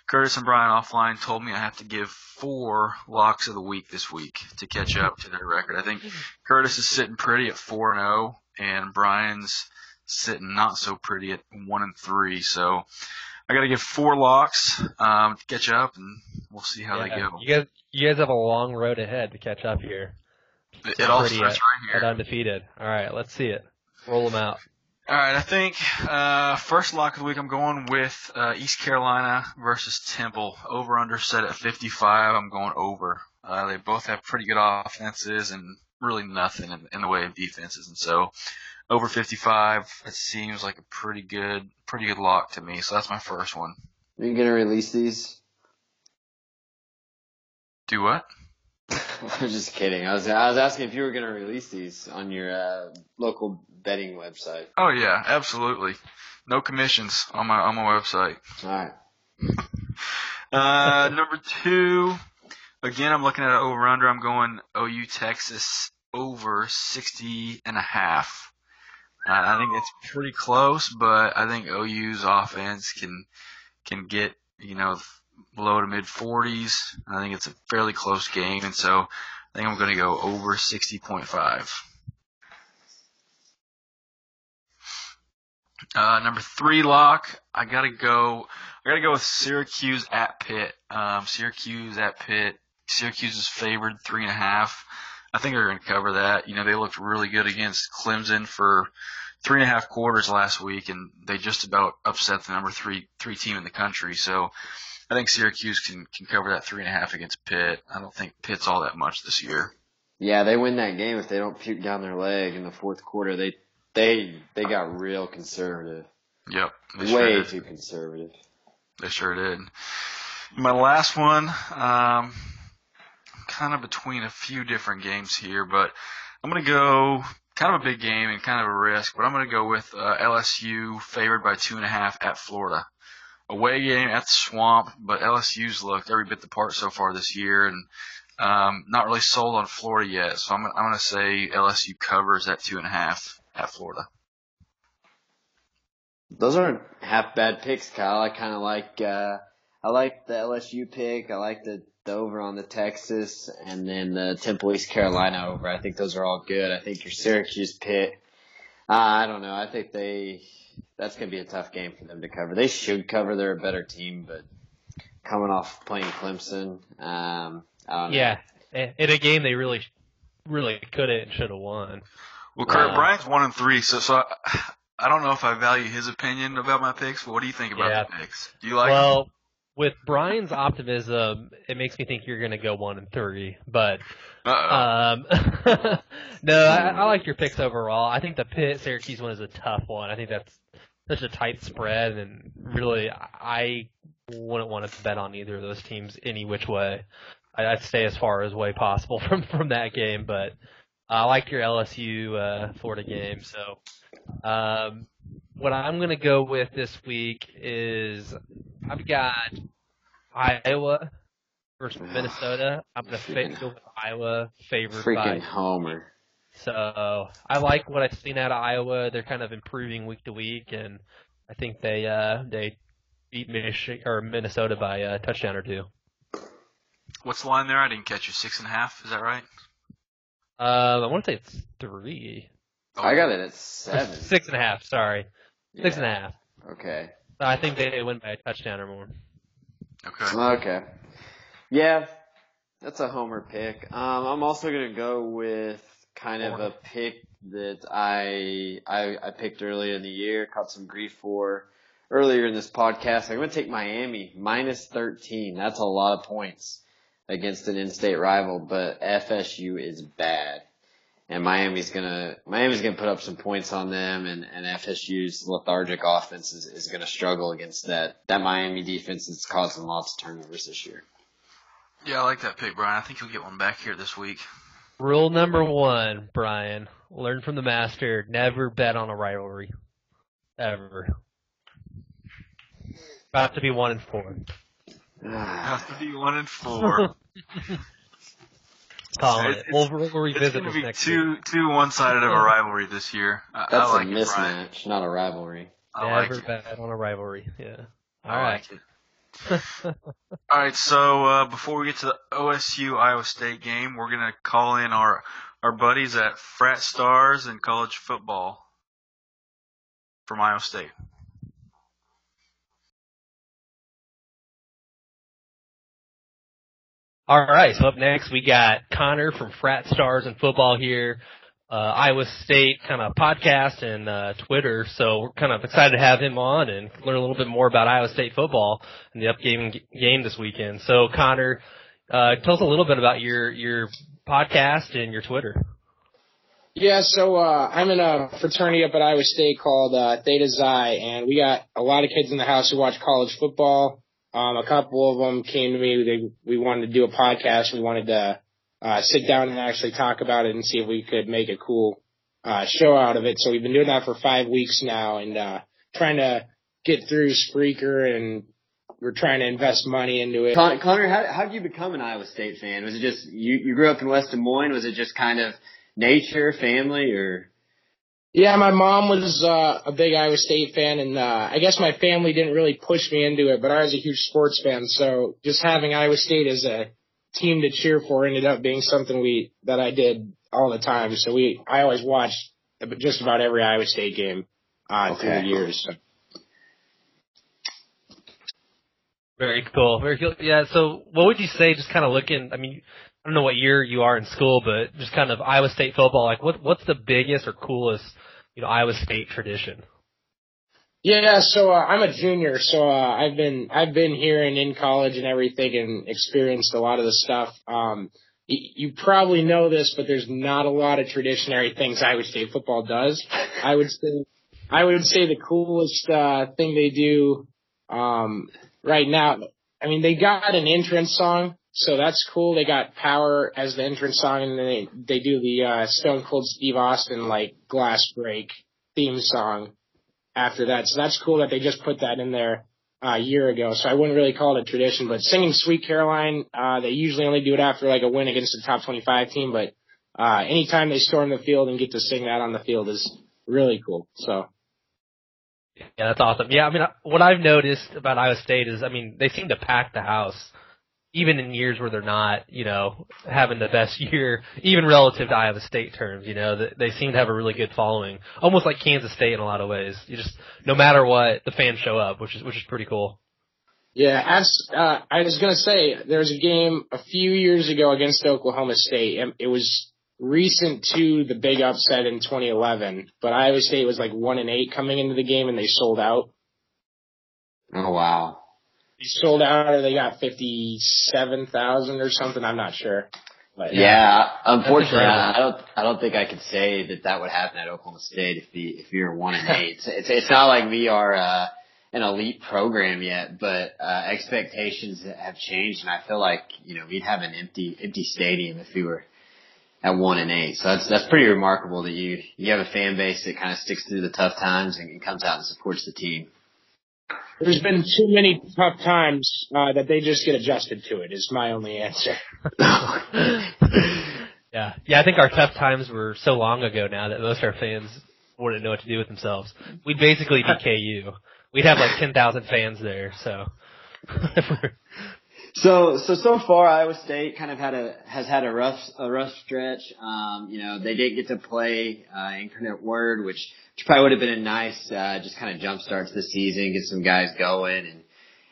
Curtis and Brian offline told me I have to give four locks of the week this week to catch up to their record. I think Curtis is sitting pretty at four and zero, and Brian's sitting not so pretty at one and three. So I got to give four locks um, to catch up, and we'll see how they go. You guys, you guys have a long road ahead to catch up here. It, it all starts right At undefeated. All right, let's see it. Roll them out. All right, I think uh, first lock of the week I'm going with uh, East Carolina versus Temple. Over under set at 55. I'm going over. Uh, they both have pretty good offenses and really nothing in, in the way of defenses, and so over 55 it seems like a pretty good, pretty good lock to me. So that's my first one. are you gonna release these? Do what? I'm just kidding. I was I was asking if you were gonna release these on your uh, local betting website. Oh yeah, absolutely. No commissions on my on my website. All right. Uh, number two, again, I'm looking at an over under. I'm going OU Texas over 60 and a half. Uh, I think it's pretty close, but I think OU's offense can can get you know low to mid 40s. I think it's a fairly close game, and so I think I'm going to go over 60.5. Uh, number three lock, I gotta go. I gotta go with Syracuse at Pitt. Um, Syracuse at Pitt. Syracuse is favored three and a half. I think they're going to cover that. You know, they looked really good against Clemson for three and a half quarters last week, and they just about upset the number three three team in the country. So I think Syracuse can can cover that three and a half against Pitt. I don't think Pitt's all that much this year. Yeah, they win that game if they don't puke down their leg in the fourth quarter. They they they got real conservative. Yep, sure Way did. too conservative. They sure did. My last one, um, kind of between a few different games here, but I'm going to go kind of a big game and kind of a risk, but I'm going to go with uh, LSU favored by two and a half at Florida. Away game at the Swamp, but LSU's looked every bit the part so far this year, and um, not really sold on Florida yet. So I'm, I'm going to say LSU covers that two and a half at Florida. Those aren't half bad picks, Kyle. I kind of like uh, I like the LSU pick. I like the, the over on the Texas, and then the Temple East Carolina over. I think those are all good. I think your Syracuse pick. Uh, I don't know. I think they that's going to be a tough game for them to cover. They should cover. They're a better team, but coming off playing Clemson, um, I don't know. Yeah, in a game they really, really could have and should have won. Well, Kurt Wow. Brian's one and three, so so I, I don't know if I value his opinion about my picks. But what do you think about Yeah. the picks? Do you like? well, with Brian's optimism, it makes me think you're going to go one and three. But Uh um, no, I, I like your picks overall. I think the Pitt Syracuse one is a tough one. I think that's such a tight spread, and really, I wouldn't want to bet on either of those teams any which way. I- I'd stay as far as way possible from from that game, but I like your LSU uh, Florida game. So, um, what I'm gonna go with this week is I've got Iowa versus Minnesota. I'm gonna fa- go with Iowa favored Freaking by. Homer. So I like what I've seen out of Iowa. They're kind of improving week to week, and I think they uh they beat Michigan or Minnesota by a touchdown or two. what's the line there? I didn't catch you. Six and a half. Is that right? Um, I want to say it's three. I got it at seven. Six and a half. Sorry, six and a half. Okay. So I think they win by a touchdown or more. Okay. Okay. Yeah, that's a homer pick. Um, I'm also gonna go with kind of a pick that I, I I picked earlier in the year, caught some grief for earlier in this podcast. I'm gonna take Miami minus 13. That's a lot of points against an in-state rival, but FSU is bad. And Miami's gonna Miami's gonna put up some points on them, and, and FSU's lethargic offense is, is gonna struggle against that. That Miami defense that's causing lots of turnovers this year. Yeah, I like that pick, Brian. I think you'll get one back here this week. Rule number one, Brian. Learn from the master. Never bet on a rivalry. Ever. About to be one and four. Have to be one and four. Calling It's- it. We'll, we'll it's revisit going to this be next week. two two one sided of a rivalry this year. I, That's I like a it, mismatch, not a rivalry. I like Never it. bet on a rivalry. Yeah. I All right. like it. All right, so uh, before we get to the OSU Iowa State game, we're gonna call in our our buddies at Frat Stars and College Football from Iowa State. All right. So up next we got Connor from Frat Stars and Football here, uh, Iowa State kind of podcast and uh, Twitter. So we're kind of excited to have him on and learn a little bit more about Iowa State football and the upcoming game this weekend. So Connor, uh, tell us a little bit about your your podcast and your Twitter. Yeah, so uh, I'm in a fraternity up at Iowa State called uh, Theta Xi, and we got a lot of kids in the house who watch college football. Um, a couple of them came to me. They, we wanted to do a podcast. We wanted to uh, sit down and actually talk about it and see if we could make a cool uh, show out of it. So we've been doing that for five weeks now, and uh, trying to get through Spreaker, and we're trying to invest money into it. Con- Connor, how how did you become an Iowa State fan? Was it just you you grew up in West Des Moines? Was it just kind of nature, family, or Yeah, my mom was uh, a big Iowa State fan, and uh, I guess my family didn't really push me into it, but I was a huge sports fan, so just having Iowa State as a team to cheer for ended up being something we that I did all the time. So we, I always watched just about every Iowa State game uh, through the years. So. Very cool. Very cool. Yeah. So, what would you say? Just kind of looking. I mean, I don't know what year you are in school, but just kind of Iowa State football. Like, what what's the biggest or coolest, you know, Iowa State tradition? Yeah, so uh, I'm a junior, so uh, I've been I've been here and in college and everything, and experienced a lot of the stuff. Um, y- you probably know this, but there's not a lot of traditionary things Iowa State football does. I would say I would say the coolest uh, thing they do um, right now. I mean, they got an entrance song, so that's cool. They got Power as the entrance song, and then they they do the uh, Stone Cold Steve Austin like Glass Break theme song after that. So that's cool that they just put that in there uh, a year ago. So I wouldn't really call it a tradition, but singing Sweet Caroline, uh, they usually only do it after like a win against a top 25 team, but uh, anytime they storm the field and get to sing that on the field is really cool. So Yeah, that's awesome. Yeah, I mean, what I've noticed about Iowa State is, I mean, they seem to pack the house even in years where they're not, you know, having the best year, even relative to Iowa State terms, you know, they seem to have a really good following, almost like Kansas State in a lot of ways. You just, no matter what, the fans show up, which is which is pretty cool. Yeah, as uh, I was gonna say, there was a game a few years ago against Oklahoma State. and It was recent to the big upset in 2011, but Iowa State was like one and eight coming into the game, and they sold out. Oh wow! They sold out, or they got fifty-seven thousand or something. I'm not sure. But, yeah. yeah, unfortunately, I don't. I don't think I could say that that would happen at Oklahoma State if the if you're one and eight. it's, it's it's not like we are. uh an elite program yet, but uh, expectations have changed, and I feel like you know we'd have an empty empty stadium if we were at one and eight. So that's that's pretty remarkable that you you have a fan base that kind of sticks through the tough times and comes out and supports the team. There's been too many tough times uh, that they just get adjusted to it. Is my only answer. yeah, yeah. I think our tough times were so long ago now that most of our fans wouldn't know what to do with themselves. We'd basically be KU. We'd have like 10,000 fans there, so. so, so, so far Iowa State kind of had a, has had a rough, a rough stretch. Um, you know, they didn't get to play, uh, Incarnate Word, which, which probably would have been a nice, uh, just kind of jump starts the season, get some guys going and,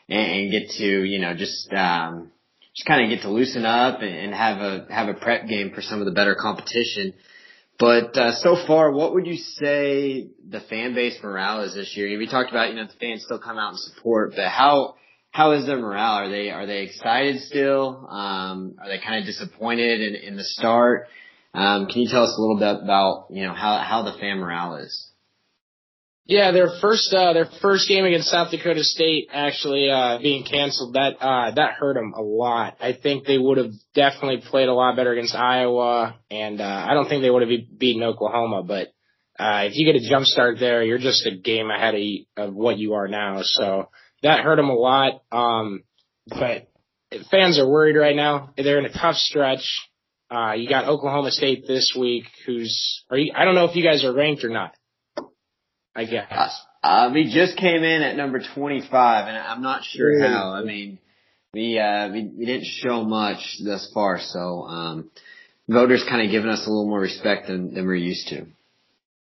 and, and get to, you know, just, um, just kind of get to loosen up and, and have a, have a prep game for some of the better competition. But uh, so far, what would you say the fan base morale is this year? We talked about you know the fans still come out and support, but how how is their morale? Are they are they excited still? Um, are they kind of disappointed in, in the start? Um, can you tell us a little bit about you know how how the fan morale is? Yeah, their first uh, their first game against South Dakota State actually uh, being canceled that uh, that hurt them a lot. I think they would have definitely played a lot better against Iowa, and uh, I don't think they would have beaten Oklahoma. But uh, if you get a jump start there, you're just a game ahead of, of what you are now. So that hurt them a lot. Um, but fans are worried right now. They're in a tough stretch. Uh, you got Oklahoma State this week, who's are you? I don't know if you guys are ranked or not. I guess. Uh, uh, we just came in at number 25, and I'm not sure really? how. I mean, we, uh, we, we didn't show much thus far, so, um, voters kind of giving us a little more respect than, than we're used to.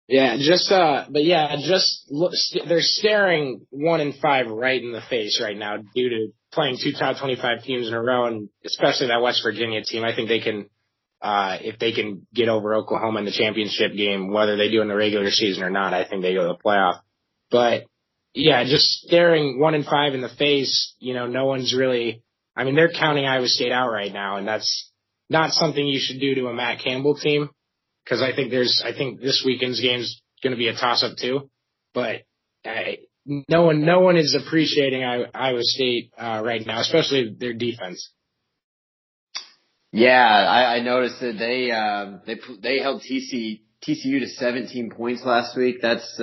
Yeah, just, uh, but yeah, just look, st- they're staring one and five right in the face right now due to playing two top 25 teams in a row, and especially that West Virginia team. I think they can, uh, if they can get over Oklahoma in the championship game, whether they do in the regular season or not, I think they go to the playoff. But yeah, just staring one and five in the face, you know, no one's really, I mean, they're counting Iowa State out right now, and that's not something you should do to a Matt Campbell team. Cause I think there's, I think this weekend's game's going to be a toss up too. But I, no one, no one is appreciating Iowa State, uh, right now, especially their defense. Yeah, I, I noticed that they um, they they held TC, TCU to 17 points last week. That's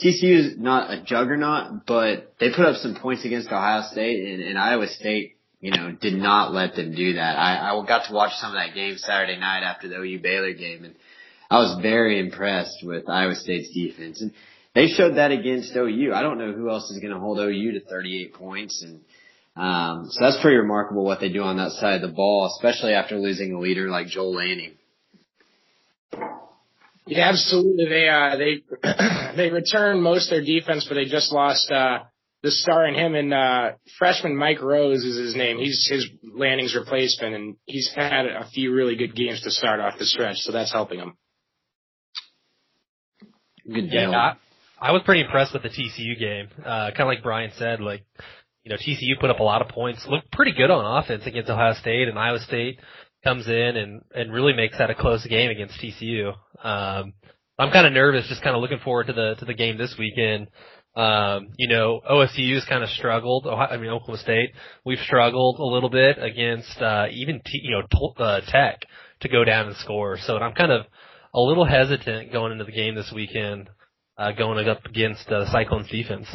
TCU is not a juggernaut, but they put up some points against Ohio State and, and Iowa State. You know, did not let them do that. I, I got to watch some of that game Saturday night after the OU Baylor game, and I was very impressed with Iowa State's defense. And they showed that against OU. I don't know who else is going to hold OU to 38 points and um, so that's pretty remarkable what they do on that side of the ball, especially after losing a leader like Joel Lanning. Yeah, absolutely. They uh, they they return most of their defense, but they just lost uh, the star in him and uh, freshman Mike Rose is his name. He's his Lanning's replacement, and he's had a few really good games to start off the stretch, so that's helping him. Good deal. Yeah, I, I was pretty impressed with the TCU game. Uh, kind of like Brian said, like you know, TCU put up a lot of points, looked pretty good on offense against Ohio State, and Iowa State comes in and and really makes that a close game against TCU. Um, I'm kind of nervous, just kind of looking forward to the to the game this weekend. Um, you know, OSU's kind of struggled. Ohio, I mean, Oklahoma State, we've struggled a little bit against uh, even t- you know t- uh, Tech to go down and score. So I'm kind of a little hesitant going into the game this weekend, uh, going up against uh, Cyclones defense.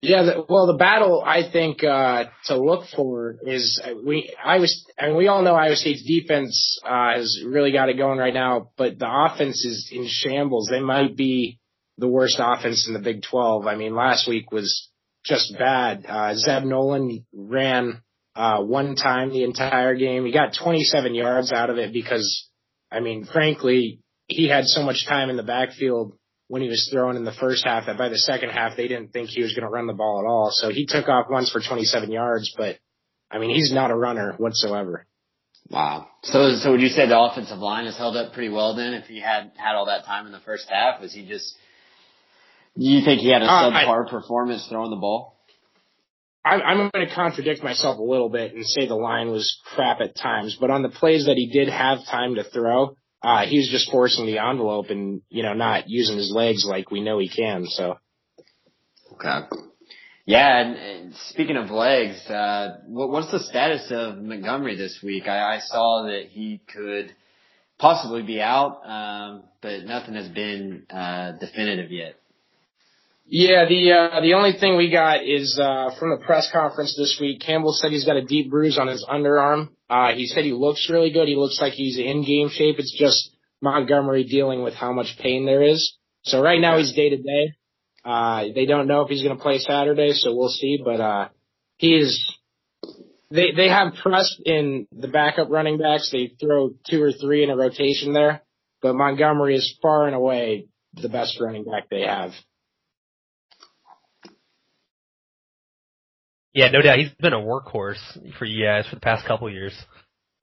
Yeah, the, well, the battle I think uh, to look for is uh, we I was I mean we all know Iowa State's defense uh, has really got it going right now, but the offense is in shambles. They might be the worst offense in the Big 12. I mean, last week was just bad. Uh, Zeb Noland ran uh, one time the entire game. He got 27 yards out of it because, I mean, frankly, he had so much time in the backfield when he was throwing in the first half that by the second half they didn't think he was going to run the ball at all. So he took off once for 27 yards, but I mean, he's not a runner whatsoever. Wow. So, so would you say the offensive line has held up pretty well then? If he had had all that time in the first half, was he just? Do you think he had a Uh, subpar performance throwing the ball? I'm going to contradict myself a little bit and say the line was crap at times, but on the plays that he did have time to throw, uh, he was just forcing the envelope and you know not using his legs like we know he can. So. Okay. Yeah, and, and speaking of legs, uh, what, what's the status of Montgomery this week? I, I saw that he could possibly be out, um, but nothing has been uh, definitive yet. Yeah, the uh, the only thing we got is uh, from the press conference this week. Campbell said he's got a deep bruise on his underarm. Uh, he said he looks really good. He looks like he's in game shape. It's just Montgomery dealing with how much pain there is. So right now he's day to day. Uh, they don't know if he's going to play Saturday, so we'll see. But uh, he is. They they have trust in the backup running backs. They throw two or three in a rotation there, but Montgomery is far and away the best running back they have. Yeah, no doubt. He's been a workhorse for you guys for the past couple years.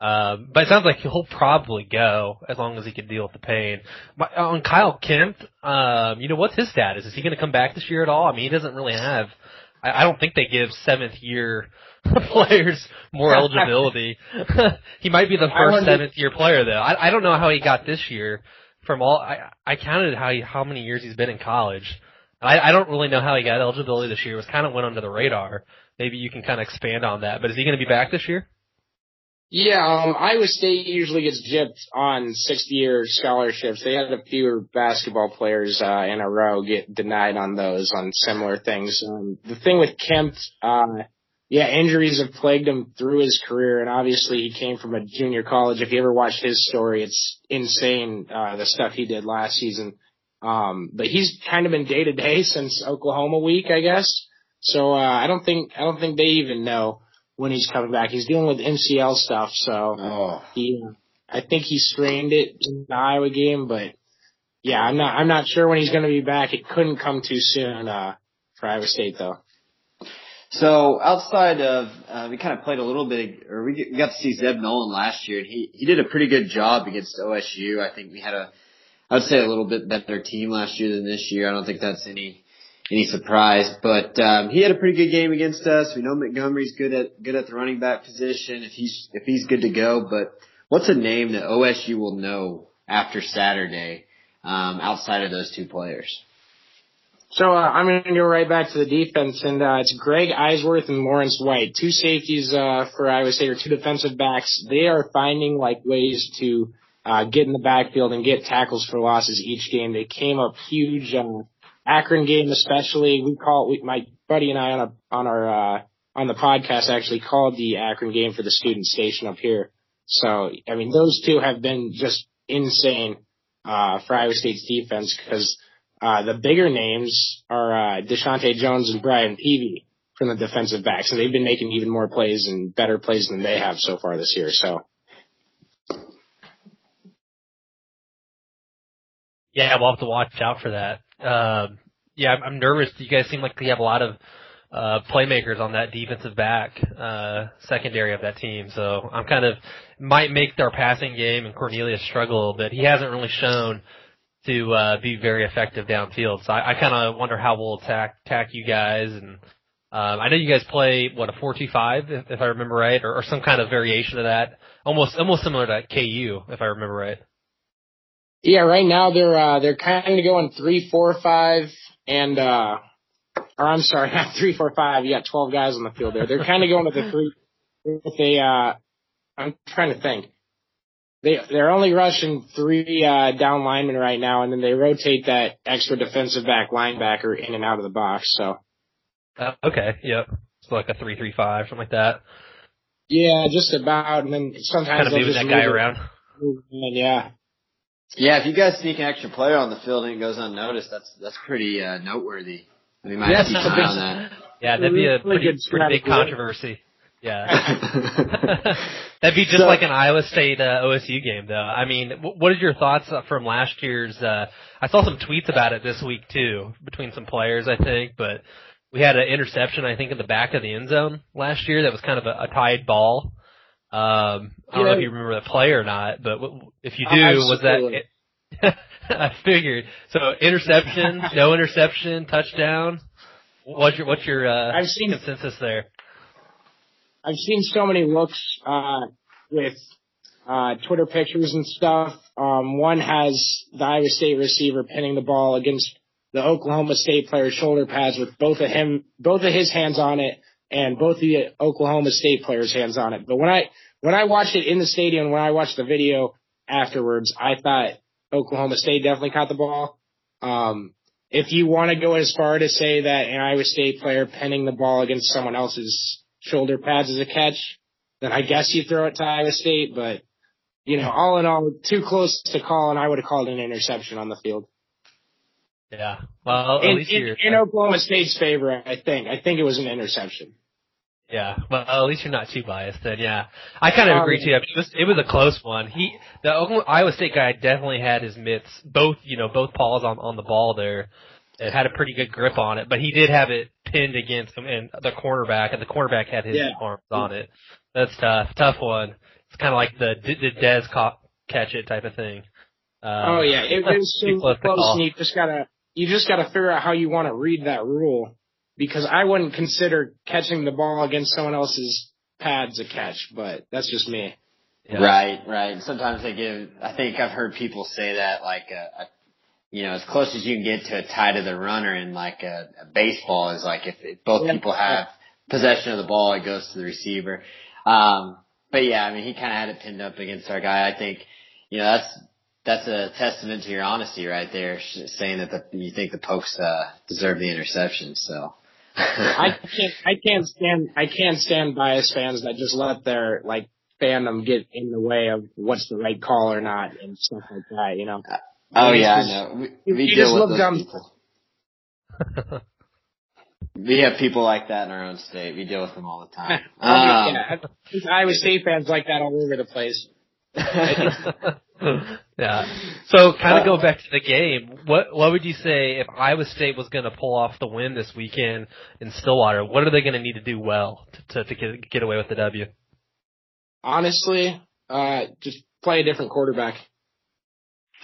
Um, but it sounds like he'll probably go as long as he can deal with the pain. My, on Kyle Kempt, um, you know, what's his status? Is he going to come back this year at all? I mean, he doesn't really have. I, I don't think they give seventh year players more eligibility. he might be the first seventh year player though. I, I don't know how he got this year from all. I, I counted how he, how many years he's been in college. I, I don't really know how he got eligibility this year. It was kind of went under the radar. Maybe you can kind of expand on that. But is he going to be back this year? Yeah, um, Iowa State usually gets gypped on 60-year scholarships. They had a few basketball players uh, in a row get denied on those on similar things. Um, the thing with Kempt, uh, yeah, injuries have plagued him through his career, and obviously he came from a junior college. If you ever watched his story, it's insane uh, the stuff he did last season. Um, but he's kind of been day to day since Oklahoma week, I guess. So uh, I don't think I don't think they even know when he's coming back. He's dealing with MCL stuff, so Oh. he, I think he strained it in the Iowa game, but yeah, I'm not, I'm not sure when he's going to be back. It couldn't come too soon, uh, for Iowa State though. So outside of, uh, we kind of played a little bit, or we we got to see Zeb Noland last year, and he he did a pretty good job against OSU. I think we had a, I would say a little bit better team last year than this year. I don't think that's any any surprise, but um, he had a pretty good game against us. We know Montgomery's good at good at the running back position if he's if he's good to go. But what's a name that OSU will know after Saturday um, outside of those two players? So, uh, I'm going to go right back to the defense and, uh, it's Greg Eisworth and Lawrence White, two safeties, uh, for Iowa State or two defensive backs. They are finding like ways to, uh, get in the backfield and get tackles for losses each game. They came up huge, uh, Akron game especially. We call we, my buddy and I on a, on our, uh, on the podcast actually called the Akron game for the student station up here. So, I mean, those two have been just insane, uh, for Iowa State's defense because, uh, the bigger names are, uh, Deshaunte Jones and Brian Peavy from the defensive backs, and they've been making even more plays and better plays than they have so far this year. So, Yeah, we'll have to watch out for that. Um, yeah, I'm, I'm nervous. You guys seem like you have a lot of uh, playmakers on that defensive back uh, secondary of that team. So I'm kind of might make their passing game and Cornelius struggle a little bit. He hasn't really shown to uh, be very effective downfield. So I, I kind of wonder how we'll attack attack you guys. And um, I know you guys play what a four two five if, if I remember right, or, or some kind of variation of that. Almost almost similar to KU if I remember right. Yeah, right now they're uh, they're kind of going three, four, five, and uh, or I'm sorry, not three, four, five. You got twelve guys on the field there. They're kind of going with the three. With a, uh, I'm trying to think. They they're only rushing three uh, down linemen right now, and then they rotate that extra defensive back linebacker in and out of the box. So. Uh, okay, yep. It's like a three three five, something like that. Yeah, just about, and then sometimes Kind of they'll moving just that guy move around. it yeah. Yeah, if you guys sneak an extra player on the field and it goes unnoticed, that's that's pretty uh, noteworthy. We might Yeah, keep an eye on that. Yeah, that'd be a pretty, good pretty big controversy. Yeah. That'd be just So- like an Iowa State uh, OSU game, though. I mean, wh- what are your thoughts uh, from last year's? Uh, I saw some tweets about it this week too, between some players, I think. But we had an interception, I think, in the back of the end zone last year. That was kind of a, a tied ball. Um, I don't know if you remember that play or not, but if you do, was Absolutely. that? I figured. So interception, no interception, touchdown. What's your what's your uh, I've seen- consensus there? I've seen so many looks uh, with uh, Twitter pictures and stuff. Um, one has the Iowa State receiver pinning the ball against the Oklahoma State player's shoulder pads with both of him, both of his hands on it, and both the Oklahoma State player's hands on it. But when I when I watched it in the stadium, when I watched the video afterwards, I thought Oklahoma State definitely caught the ball. Um, if you want to go as far to say that an Iowa State player pinning the ball against someone else's shoulder pads is a catch, then I guess you throw it to Iowa State. But you know, all in all, too close to call, and I would have called an interception on the field. Yeah. Well, at In, least in, you're in Oklahoma State's favor, I think. I think it was an interception. yeah. Well, at least you're not too biased then. Yeah. I kind of Um, agree too. I mean, it was it was a close one. He the Oklahoma, Iowa State guy definitely had his mitts both you know both paws on on the ball there. It had a pretty good grip on it, but he did have it pinned against him and the cornerback, and the cornerback had his Yeah. arms on it. That's tough. Tough one. It's kind of like the the Dez ca- catch it type of thing. Um, oh yeah, it, it was too so close close, and you just gotta you just gotta figure out how you want to read that rule because I wouldn't consider catching the ball against someone else's pads a catch, but that's just me. Yeah. Right, right. Sometimes they give. I think I've heard people say that like a, a you know, as close as you can get to a tie to the runner in like a, a baseball is like if, if both Yeah. people have possession of the ball, it goes to the receiver. Um, but yeah, I mean, he kind of had it pinned up against our guy. I think, you know, that's that's a testament to your honesty right there, saying that the, you think the Pokes uh, deserve the interception. So. I can't I can't stand I can't stand biased fans that just let their like fandom get in the way of what's the right call or not and stuff like that. You know. Oh yeah, I know. We, we deal just with look those dumb. people. We have people like that in our own state. We deal with them all the time. Um, yeah, Iowa State fans like that all over the place. yeah. So kind of go back to the game. What what would you say if Iowa State was going to pull off the win this weekend in Stillwater? What are they going to need to do well to to, to get get away with the W? Honestly, uh, just play a different quarterback.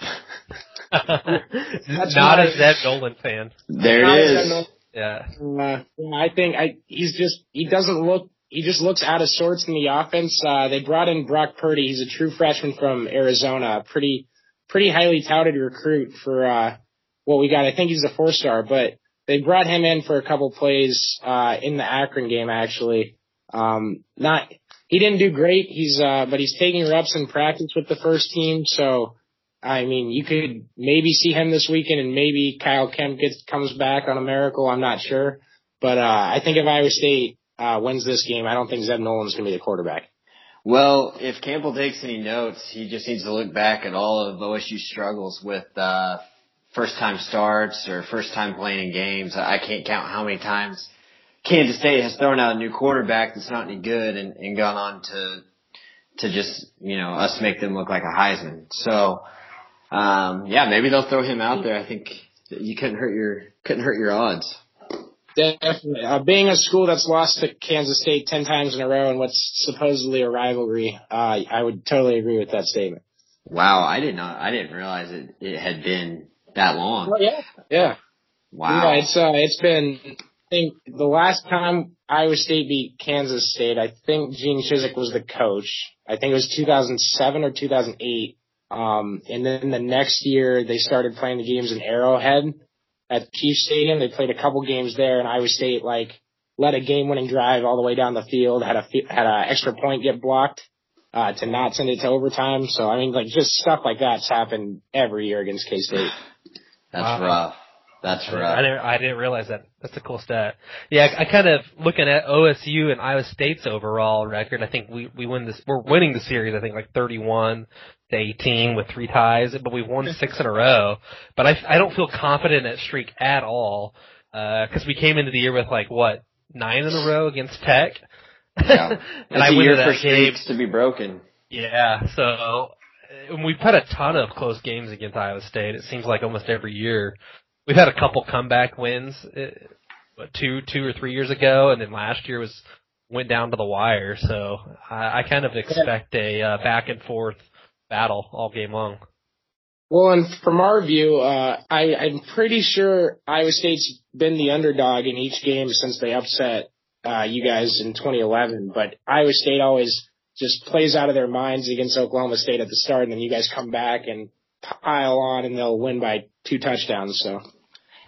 That's Not a my- Zeb Noland fan. there Not it as I is. Yeah. Uh, yeah, I think I he's just he doesn't look he just looks out of sorts in the offense. Uh, they brought in Brock Purdy. He's a true freshman from Arizona. Pretty pretty highly touted recruit for uh, what we got. I think he's a four star, but they brought him in for a couple plays uh, in the Akron game actually. Um, not he didn't do great. He's uh, but he's taking reps in practice with the first team, so. I mean, you could maybe see him this weekend, and maybe Kyle Kempt gets comes back on a miracle. I'm not sure, but uh, I think if Iowa State uh, wins this game, I don't think Zeb Noland's going to be the quarterback. Well, if Campbell takes any notes, he just needs to look back at all of OSU's struggles with uh, first time starts or first time playing in games. I can't count how many times Kansas State has thrown out a new quarterback that's not any good and, and gone on to to just you know us make them look like a Heisman. So um, yeah, maybe they'll throw him out there. I think you couldn't hurt your couldn't hurt your odds. Definitely, uh, being a school that's lost to Kansas State ten times in a row in what's supposedly a rivalry, uh, I would totally agree with that statement. Wow, I did not know. I didn't realize it it had been that long. Well, yeah, yeah. Wow. Yeah, it's uh, it's been. I think the last time Iowa State beat Kansas State, I think Gene Chizik was the coach. I think it was 2007 or 2008. Um, and then the next year they started playing the games in Arrowhead at Chiefs Stadium. They played a couple games there, and Iowa State like led a game-winning drive all the way down the field. Had a fi- had a extra point get blocked uh, to not send it to overtime. So I mean, like just stuff like that's happened every year against K State. That's Wow. rough. That's rough. I didn't, I didn't realize that. That's a cool stat. Yeah, I, I kind of looking at OSU and Iowa State's overall record. I think we we win this. We're winning the series. I think like thirty-one to eighteen with three ties, but we've won six in a row. But I I don't feel confident in that streak at all because we came into the year with like what nine in a row against Tech. Yeah. and It's I a year for that game. streaks to be broken. Yeah, so uh, we've had a ton of close games against Iowa State. It seems like almost every year. We've had a couple comeback wins, uh, what, two, two or three years ago, and then last year was went down to the wire. So I, I kind of expect a uh, back and forth battle all game long. Well, and from our view, uh, I, I'm pretty sure Iowa State's been the underdog in each game since they upset uh, you guys in 2011. But Iowa State always just plays out of their minds against Oklahoma State at the start, and then you guys come back and pile on, and they'll win by two touchdowns. So.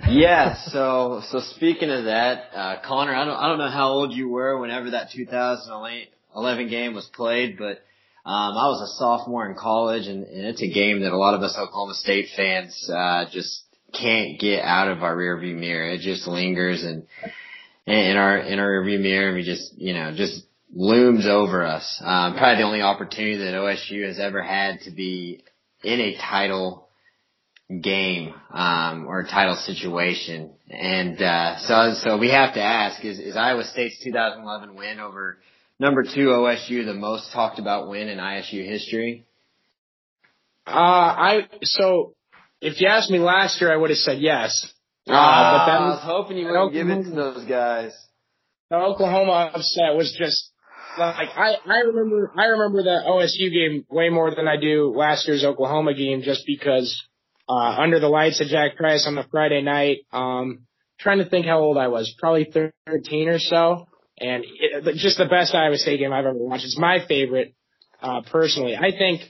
yeah. So so speaking of that, uh, Connor, I don't I don't know how old you were whenever that 2011 game was played, but um, I was a sophomore in college, and, and it's a game that a lot of us Oklahoma State fans uh, just can't get out of our rearview mirror. It just lingers and in our in our rearview mirror, and we just you know just looms over us. Um, probably the only opportunity that OSU has ever had to be in a title game um, or a title situation, and uh, so so we have to ask: Is, is Iowa State's 2011 win over number two OSU the most talked about win in ISU history? Uh, I so if you asked me last year, I would have said yes. Uh, Ah, but that I was, was hoping you wouldn't give it to those guys. the Oklahoma upset was just like I I remember I remember the OSU game way more than I do last year's Oklahoma game just because uh under the lights at Jack Trice on a Friday night um trying to think how old I was probably 13 or so and it, just the best Iowa State game I've ever watched it's my favorite uh personally I think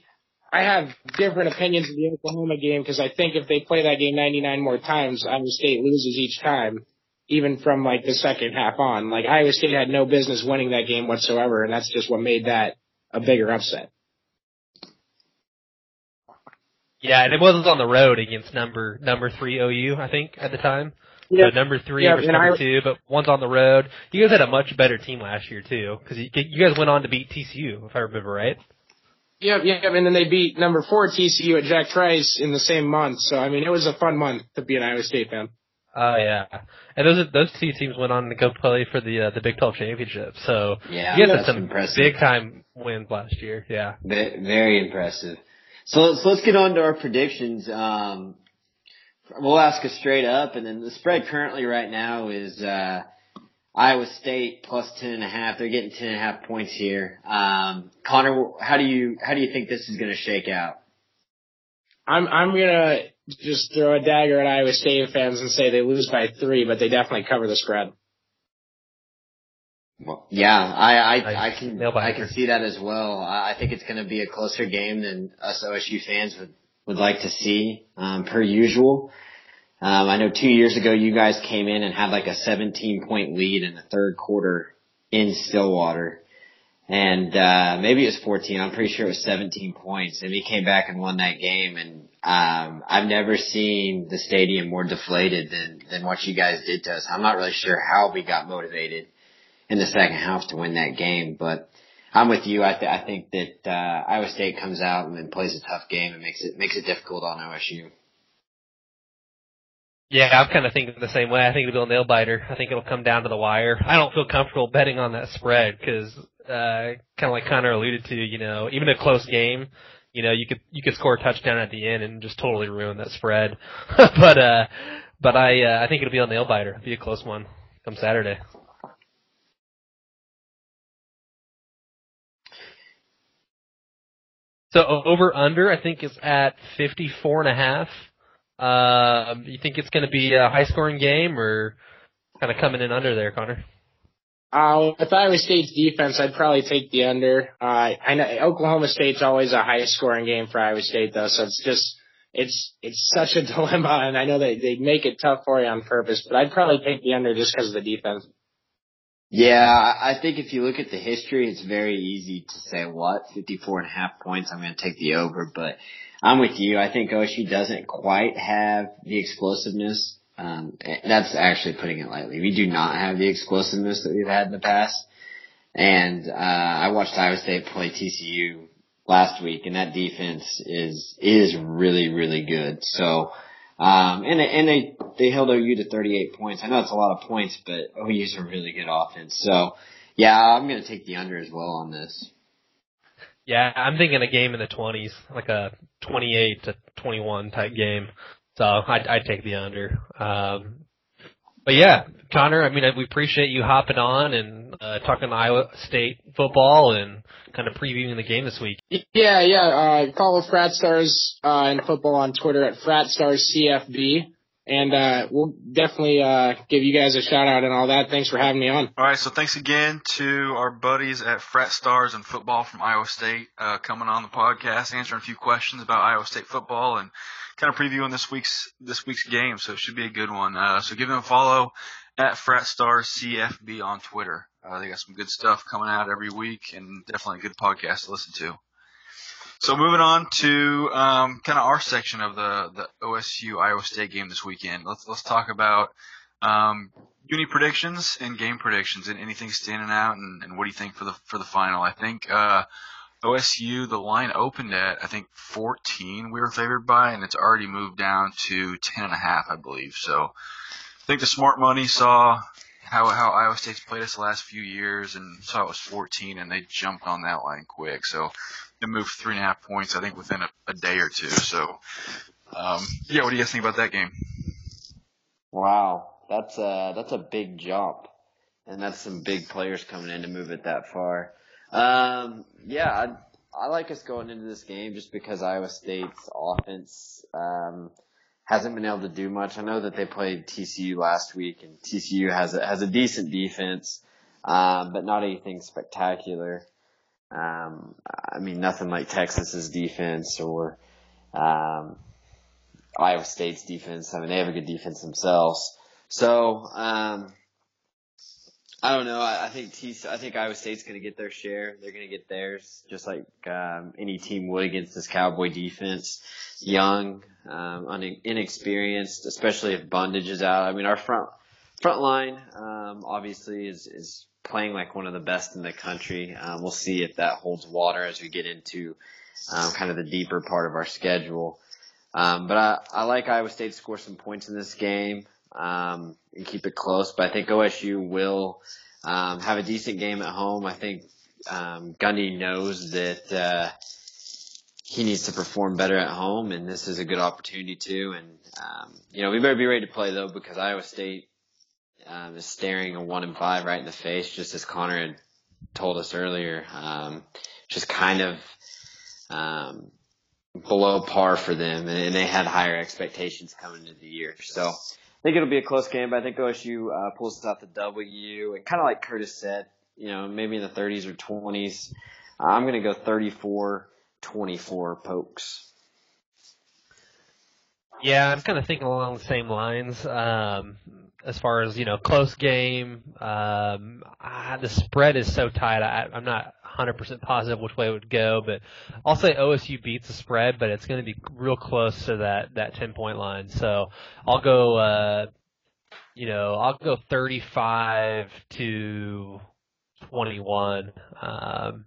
I have different opinions of the Oklahoma game because I think if they play that game 99 more times Iowa State loses each time even from like the second half on. Like Iowa State had no business winning that game whatsoever, and that's just what made that a bigger upset. Yeah, and it wasn't on the road against number number three OU, I think, at the time. Yeah. So number three Yeah, versus and number I- two, but one's on the road. You guys had a much better team last year too, because you, you guys went on to beat TCU, if I remember right. Yep, yep, and then they beat number four TCU at Jack Trice in the same month. So I mean, it was a fun month to be an Iowa State fan. Oh yeah, and those those two teams went on to go play for the uh, the Big 12 championship. So Yeah, you guys had that's some impressive. big time wins last year. Yeah. Ve- Very impressive. So let's let's get on to our predictions. Um, we'll ask us straight up, and then the spread currently right now is uh, Iowa State plus ten and a half. They're getting ten and a half points here. Um, Connor, how do you how do you think this is going to shake out? I'm I'm gonna just throw a dagger at Iowa State fans and say they lose by three, but they definitely cover the spread. Well, yeah, I I, I can Nail biter. I can see that as well. I, I think it's going to be a closer game than us OSU fans would would like to see, um, per usual. Um, I know two years ago you guys came in and had like a 17 point lead in the third quarter in Stillwater. And, uh, maybe it was 14. I'm pretty sure it was 17 points. And we came back and won that game. And, um, I've never seen the stadium more deflated than, than what you guys did to us. I'm not really sure how we got motivated in the second half to win that game, but I'm with you. I, th- I think that, uh, Iowa State comes out and then plays a tough game and makes it, makes it difficult on OSU. Yeah, I'm kind of thinking the same way. I think it'll be a nail biter. I think it'll come down to the wire. I don't feel comfortable betting on that spread because, uh, kind of like Connor alluded to, you know, even a close game, you know, you could you could score a touchdown at the end and just totally ruin that spread. but uh, but I uh, I think it'll be a nail biter. It'll be a close one come Saturday. So over under, I think is at fifty four and a half. Um, you think it's going to be a high scoring game or kind of coming in under there, Connor? Uh, with Iowa State's defense, I'd probably take the under. Uh, I know Oklahoma State's always a high scoring game for Iowa State though, so it's just, it's, it's such a dilemma and I know they, they make it tough for you on purpose, but I'd probably take the under just because of the defense. Yeah, I think if you look at the history, it's very easy to say what, 54 and a half points, I'm going to take the over, but I'm with you. I think OSU doesn't quite have the explosiveness. Um, that's actually putting it lightly. We do not have the explosiveness that we've had in the past. And, uh, I watched Iowa State play TCU last week and that defense is, is really, really good. So, um, and and they, they held OU to 38 points. I know it's a lot of points, but OU's a really good offense. So, Yeah, I'm to take the under as well on this. Yeah, I'm thinking a game in the 20s, like a 28 to 21 type game. So I'd, I'd take the under. Um, but yeah, Connor, I mean, we appreciate you hopping on and uh, talking Iowa State football and kind of previewing the game this week. Yeah, yeah. Uh, follow Frat Stars uh, in football on Twitter at Frat Stars CFB. And uh, we'll definitely uh, give you guys a shout out and all that. Thanks for having me on. All right, so thanks again to our buddies at Frat Stars and Football from Iowa State uh, coming on the podcast, answering a few questions about Iowa State football and kind of previewing this week's this week's game. So it should be a good one. Uh, so give them a follow at Frat Stars CFB on Twitter. Uh, they got some good stuff coming out every week, and definitely a good podcast to listen to. So moving on to um, kind of our section of the the OSU Iowa State game this weekend. Let's let's talk about um, uni predictions and game predictions and anything standing out and, and what do you think for the for the final? I think uh, OSU the line opened at I think 14 we were favored by and it's already moved down to 10 and a half I believe. So I think the smart money saw how how Iowa State's played us the last few years and saw it was 14 and they jumped on that line quick. So they moved three and a half points I think within a, a day or two. So um, yeah, what do you guys think about that game? Wow, that's a that's a big jump, and that's some big players coming in to move it that far. Um, yeah, I, I like us going into this game just because Iowa State's offense um, hasn't been able to do much. I know that they played TCU last week, and TCU has a, has a decent defense, um, but not anything spectacular. Um, I mean, nothing like Texas's defense or um, Iowa State's defense. I mean, they have a good defense themselves. So, um, I don't know. I, I think I think Iowa State's going to get their share. They're going to get theirs, just like um, any team would against this Cowboy defense. Young, um, un- inexperienced, especially if Bundage is out. I mean, our front front line um, obviously is is playing like one of the best in the country. Um, we'll see if that holds water as we get into um, kind of the deeper part of our schedule. Um, but I, I like Iowa State to score some points in this game um, and keep it close. But I think OSU will um, have a decent game at home. I think um, Gundy knows that uh, he needs to perform better at home, and this is a good opportunity to. And um, you know, we better be ready to play though because Iowa State um, is staring a one and five right in the face, just as Connor had told us earlier. Um, just kind of um, below par for them, and they had higher expectations coming into the year. So think it'll be a close game, but I think OSU uh, pulls out the W. And kind of like Curtis said, you know, maybe in the 30s or 20s. I'm going to go 34 24 pokes. Yeah, I'm kind of thinking along the same lines. Um, as far as you know, close game. Um, ah, the spread is so tight. I, I'm not 100% positive which way it would go, but I'll say OSU beats the spread, but it's going to be real close to that that 10 point line. So I'll go. Uh, you know, I'll go 35 to 21. Um,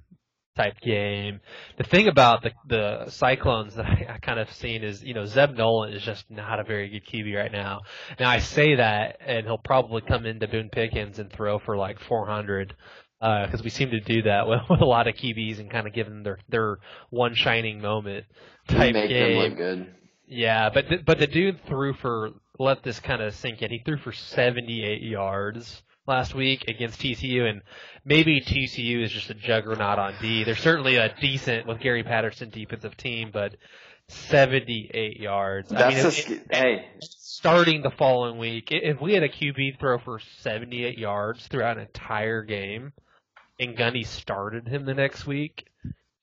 type game. The thing about the the Cyclones that I, I kind of seen is, you know, Zeb Noland is just not a very good QB right now. Now I say that, and he'll probably come into Boone Pickens and throw for like 400 because uh, we seem to do that with, with a lot of QBs and kind of give them their their one shining moment type game. them look good. Yeah, but the, but the dude threw for let this kind of sink in. He threw for 78 yards last week against TCU, and maybe TCU is just a juggernaut on D. They're certainly a decent with Gary Patterson defensive team, but 78 yards. That's I mean, a, it- hey, starting the following week, if we had a QB throw for 78 yards throughout an entire game, and Gundy started him the next week,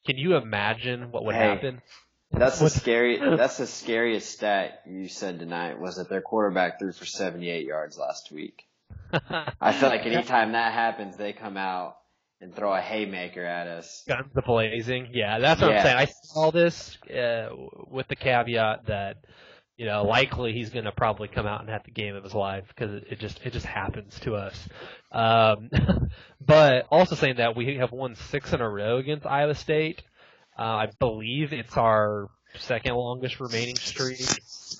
can you imagine what would Hey. happen? that's the What- scary. That's the scariest stat you said tonight was that their quarterback threw for 78 yards last week. I feel like anytime that happens, they come out and throw a haymaker at us. guns a blazing. Yeah, that's what Yeah. I'm saying. I saw this uh, with the caveat that you know likely he's going to probably come out and have the game of his life because it, it just it just happens to us. Um, but also saying that we have won six in a row against Iowa State. Uh, I believe it's our second longest remaining streak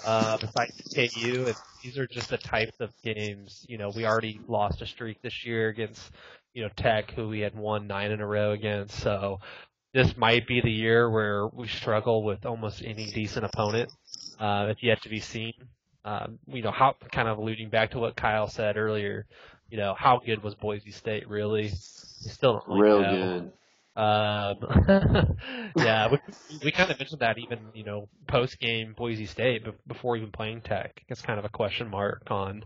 uh, besides KU. And these are just the types of games. You know, we already lost a streak this year against you know, Tech, who we had won nine in a row against. So this might be the year where we struggle with almost any decent opponent. Uh, it's yet to be seen. Um, you know, how kind of alluding back to what Kyle said earlier. You know, how good was Boise State really? Still don't really Real know. good. Um, yeah, we, we kind of mentioned that even you know post game Boise State be- before even playing Tech. It's kind of a question mark on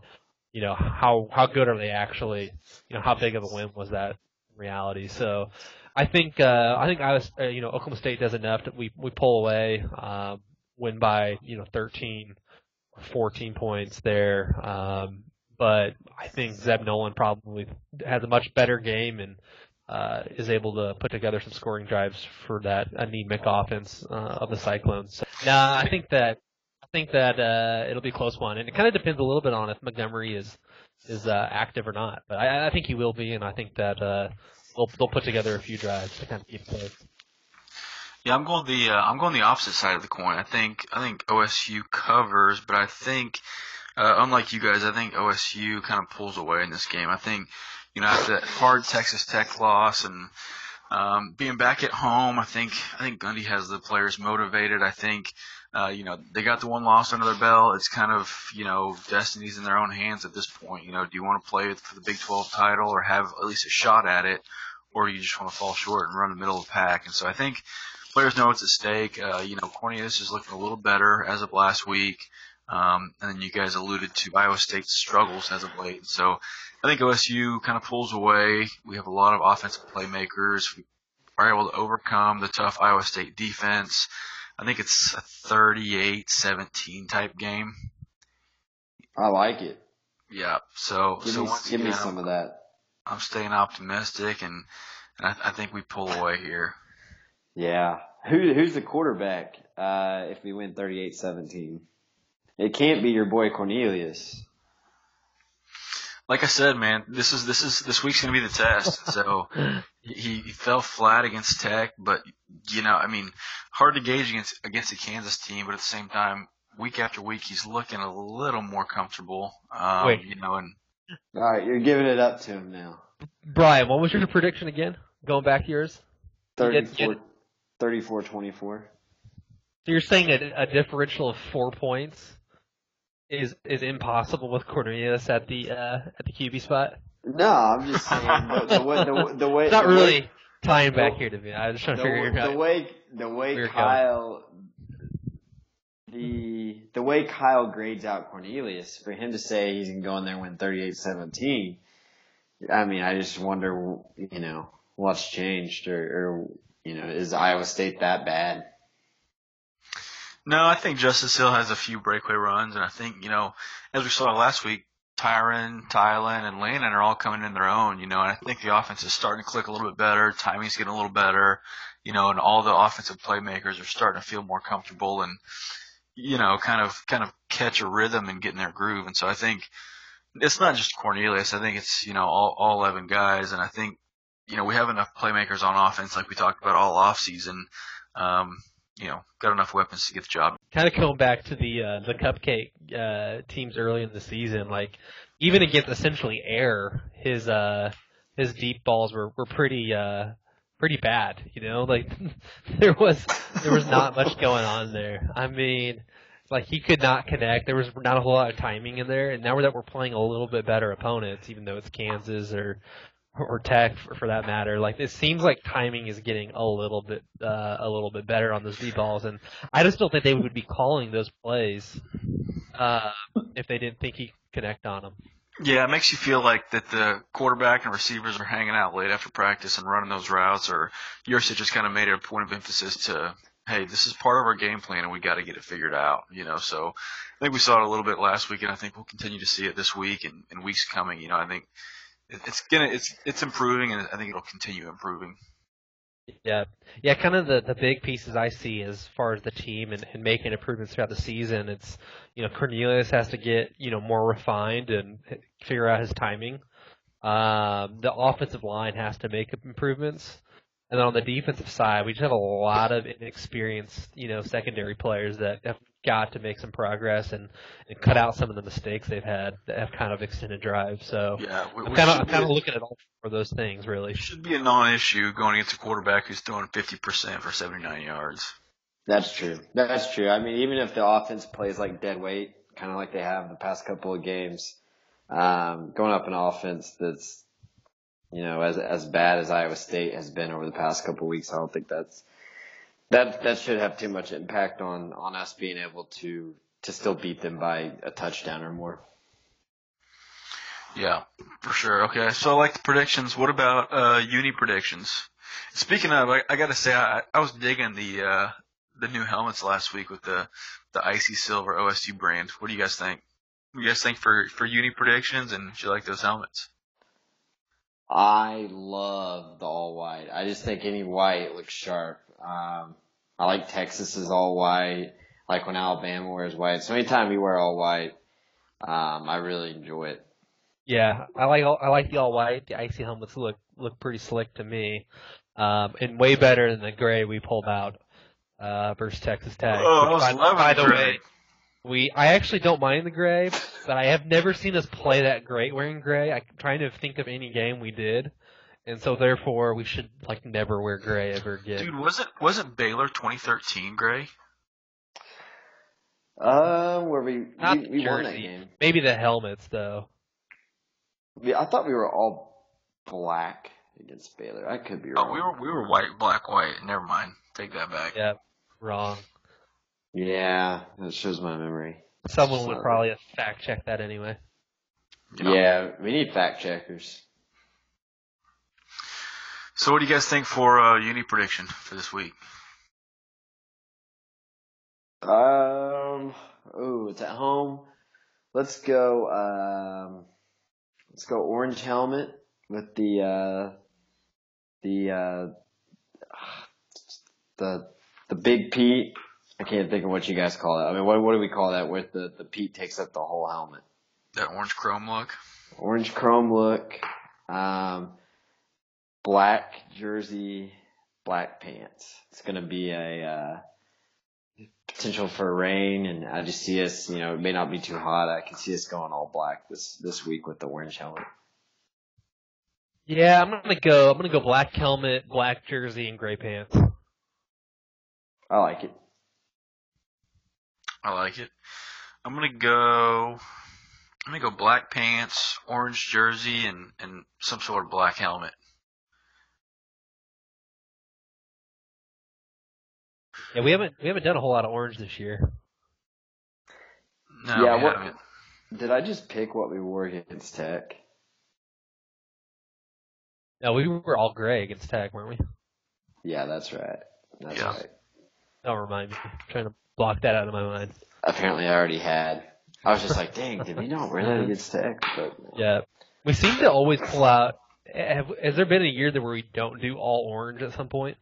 you know how how good are they actually? You know how big of a win was that in reality? So I think uh, I think I was uh, you know Oklahoma State does enough that we we pull away, um, win by you know 13 or 14 points there. Um, but I think Zeb Noland probably has a much better game and uh, is able to put together some scoring drives for that anemic offense uh, of the Cyclones. So, nah, I think that I think that uh, it'll be a close one, and it kind of depends a little bit on if Montgomery is is uh, active or not. But I, I think he will be, and I think that uh, they'll they'll put together a few drives to kind of keep close. Yeah, I'm going the uh, I'm going the opposite side of the coin. I think I think OSU covers, but I think uh, unlike you guys, I think OSU kind of pulls away in this game. I think you know after that hard Texas Tech loss and um, being back at home, I think I think Gundy has the players motivated. I think uh, you know they got the one loss under their belt. It's kind of you know destiny's in their own hands at this point. You know, do you want to play for the Big 12 title or have at least a shot at it, or you just want to fall short and run the middle of the pack? And so I think players know what's at stake. Uh, you know, Cornelius is looking a little better as of last week. Um, and then you guys alluded to Iowa State's struggles as of late. So I think OSU kind of pulls away. We have a lot of offensive playmakers. We are able to overcome the tough Iowa State defense. I think it's a 38-17 type game. I like it. Yeah. So Give so me, once give me again, some of that. I'm staying optimistic, and, and I, I think we pull away here. Yeah. Who who's the quarterback? Uh, if we win 38-17, it can't be your boy Cornelius. like I said, man, this is this is this week's gonna be the test. So he, he fell flat against Tech, but you know, I mean, hard to gauge against against a Kansas team, but at the same time, week after week, he's looking a little more comfortable. Um, Wait. you know, and All right, you're giving it up to him now. Brian, what was your prediction again? Going back to yours. You 34, get- 34 24. So you're saying a, a differential of four points is is impossible with Cornelius at the uh, at the QB spot? No, I'm just saying the, the way the, the way It's not the way- really tying back here to me. I was just trying to figure out. the way the way Kyle the the way Kyle grades out Cornelius for him to say he's gonna go in there and win 38-17 I mean I just wonder you know what's changed or, or you know is Iowa State that bad no, I think Justice Hill has a few breakaway runs, and I think you know, as we saw last week, Tyron, Tylan, and Landon are all coming in their own. You know, and I think the offense is starting to click a little bit better. Timing's getting a little better. You know, and all the offensive playmakers are starting to feel more comfortable and you know, kind of kind of catch a rhythm and get in their groove. And so I think it's not just Cornelius. I think it's you know all all eleven guys, and I think you know we have enough playmakers on offense, like we talked about all off season. Um, you know, got enough weapons to get the job. kind of going back to the uh, the cupcake uh, teams early in the season, like even against essentially air, his uh his deep balls were were pretty uh pretty bad. You know, like there was there was not much going on there. I mean. Like he could not connect. There was not a whole lot of timing in there, and now that we're playing a little bit better opponents, even though it's Kansas or or Tech for, for that matter, like it seems like timing is getting a little bit uh, a little bit better on those deep balls, and I just don't think they would be calling those plays uh, if they didn't think he could connect on them. Yeah, it makes you feel like that the quarterback and receivers are hanging out late after practice and running those routes, or Yurcich just kind of made it a point of emphasis to, hey, this is part of our game plan and we got to get it figured out, you know. So I think we saw it a little bit last week, and I think we'll continue to see it this week and, and weeks coming. You know, I think it's gonna it's it's improving, and I think it'll continue improving. Yeah, yeah. Kind of the the big pieces I see as far as the team and, and making improvements throughout the season. It's you know Cornelius has to get you know more refined and figure out his timing. Um, the offensive line has to make improvements. And then on the defensive side, we just have a lot of inexperienced, you know, secondary players that have got to make some progress and, and cut out some of the mistakes they've had that have kind of extended drives. So Yeah, we, I'm kind of I'm be kind of looking at all for those things really. should be a non-issue going against a quarterback who's throwing 50% for 79 yards. That's true. That's true. I mean, even if the offense plays like dead weight, kind of like they have the past couple of games, um, going up an offense that's, you know, as as bad as Iowa State has been over the past couple of weeks, I don't think that's that that should have too much impact on on us being able to to still beat them by a touchdown or more. Yeah, for sure. Okay, so I like the predictions. What about uh, uni predictions? Speaking of, I, I got to say, I, I was digging the uh, the new helmets last week with the the icy silver OSU brand. What do you guys think? What do you guys think for for uni predictions? And do you like those helmets? I love the all white. I just think any white looks sharp. Um, I like Texas's all white. I like when Alabama wears white. So anytime you wear all white, um, I really enjoy it. Yeah, I like all, I like the all white. The icy helmets look look pretty slick to me, um, and way better than the gray we pulled out uh, versus Texas Tech. Oh, I was by, by the the gray. way, we I actually don't mind the gray, but I have never seen us play that great wearing gray. I'm trying to think of any game we did, and so therefore we should like never wear gray ever again. Dude, wasn't wasn't Baylor 2013 gray? Uh, where we Not we, we won that game. Maybe the helmets though. Yeah, I thought we were all black against Baylor. I could be wrong. Oh, we were we were white, black, white. Never mind. Take that back. Yeah, wrong. Yeah, that shows my memory. Someone would Sorry. probably fact check that anyway. You know? Yeah, we need fact checkers. So, what do you guys think for uh, uni prediction for this week? Um, oh, it's at home. Let's go. Um, let's go orange helmet with the uh, the uh, the the big Pete. I can't think of what you guys call that. I mean, what what do we call that? Where the the Pete takes up the whole helmet. That orange chrome look. Orange chrome look. Um, black jersey, black pants. It's gonna be a. Uh, potential for rain, and I just see us. You know, it may not be too hot. I can see us going all black this this week with the orange helmet. Yeah, I'm gonna go. I'm gonna go black helmet, black jersey, and gray pants. I like it. I like it. I'm gonna go. I'm gonna go black pants, orange jersey, and and some sort of black helmet. Yeah, we haven't we haven't done a whole lot of orange this year. No, Yeah, we what- Did I just pick what we wore against Tech? No, we were all gray against Tech, weren't we? Yeah, that's right. That's Yeah. right. Don't remind me. I'm trying to block that out of my mind. Apparently, I already had. I was just like, dang, did we not wear that against Tech? But Yeah, we seem to always pull out. Have, has there been a year that where we don't do all orange at some point?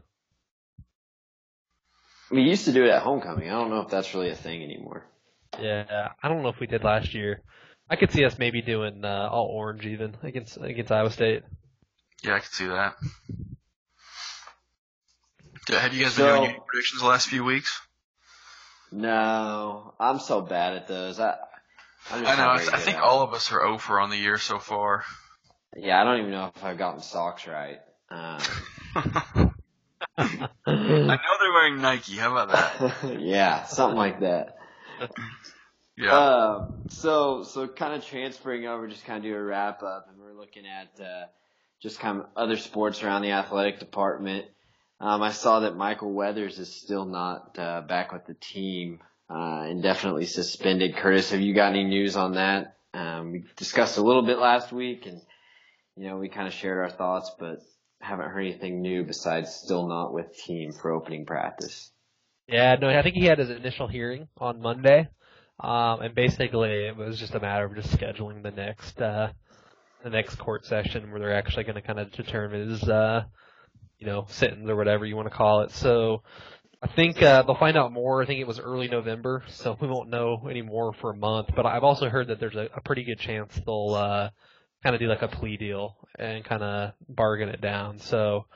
we used to do it at homecoming. I don't know if that's really a thing anymore. Yeah, I don't know if we did last year. I could see us maybe doing uh, all orange even against against Iowa State. Yeah, I can see that. Have you guys So- been doing uni predictions the last few weeks? No, I'm so bad at those. I, I'm just I know. I, I think all of us are over on the year so far. Yeah, I don't even know if I've gotten socks right. Um, I know they're wearing Nike. How about that? yeah, something like that. Yeah. Um, so, so kind of transferring over, just kind of do a wrap up, and we're looking at uh, just kind of other sports around the athletic department. Um, I saw that Michael Weathers is still not uh, back with the team, uh, indefinitely suspended. Curtis, have you got any news on that? Um, we discussed a little bit last week, and you know we kind of shared our thoughts, but haven't heard anything new besides still not with team for opening practice. Yeah, no, I think he had his initial hearing on Monday, um, and basically it was just a matter of just scheduling the next uh, the next court session where they're actually going to kind of determine his uh, you know sentence or whatever you want to call it. So I think uh, they'll find out more. I think it was early November, so we won't know any more for a month. But I've also heard that there's a, a pretty good chance they'll uh, kind of do like a plea deal and kind of bargain it down. So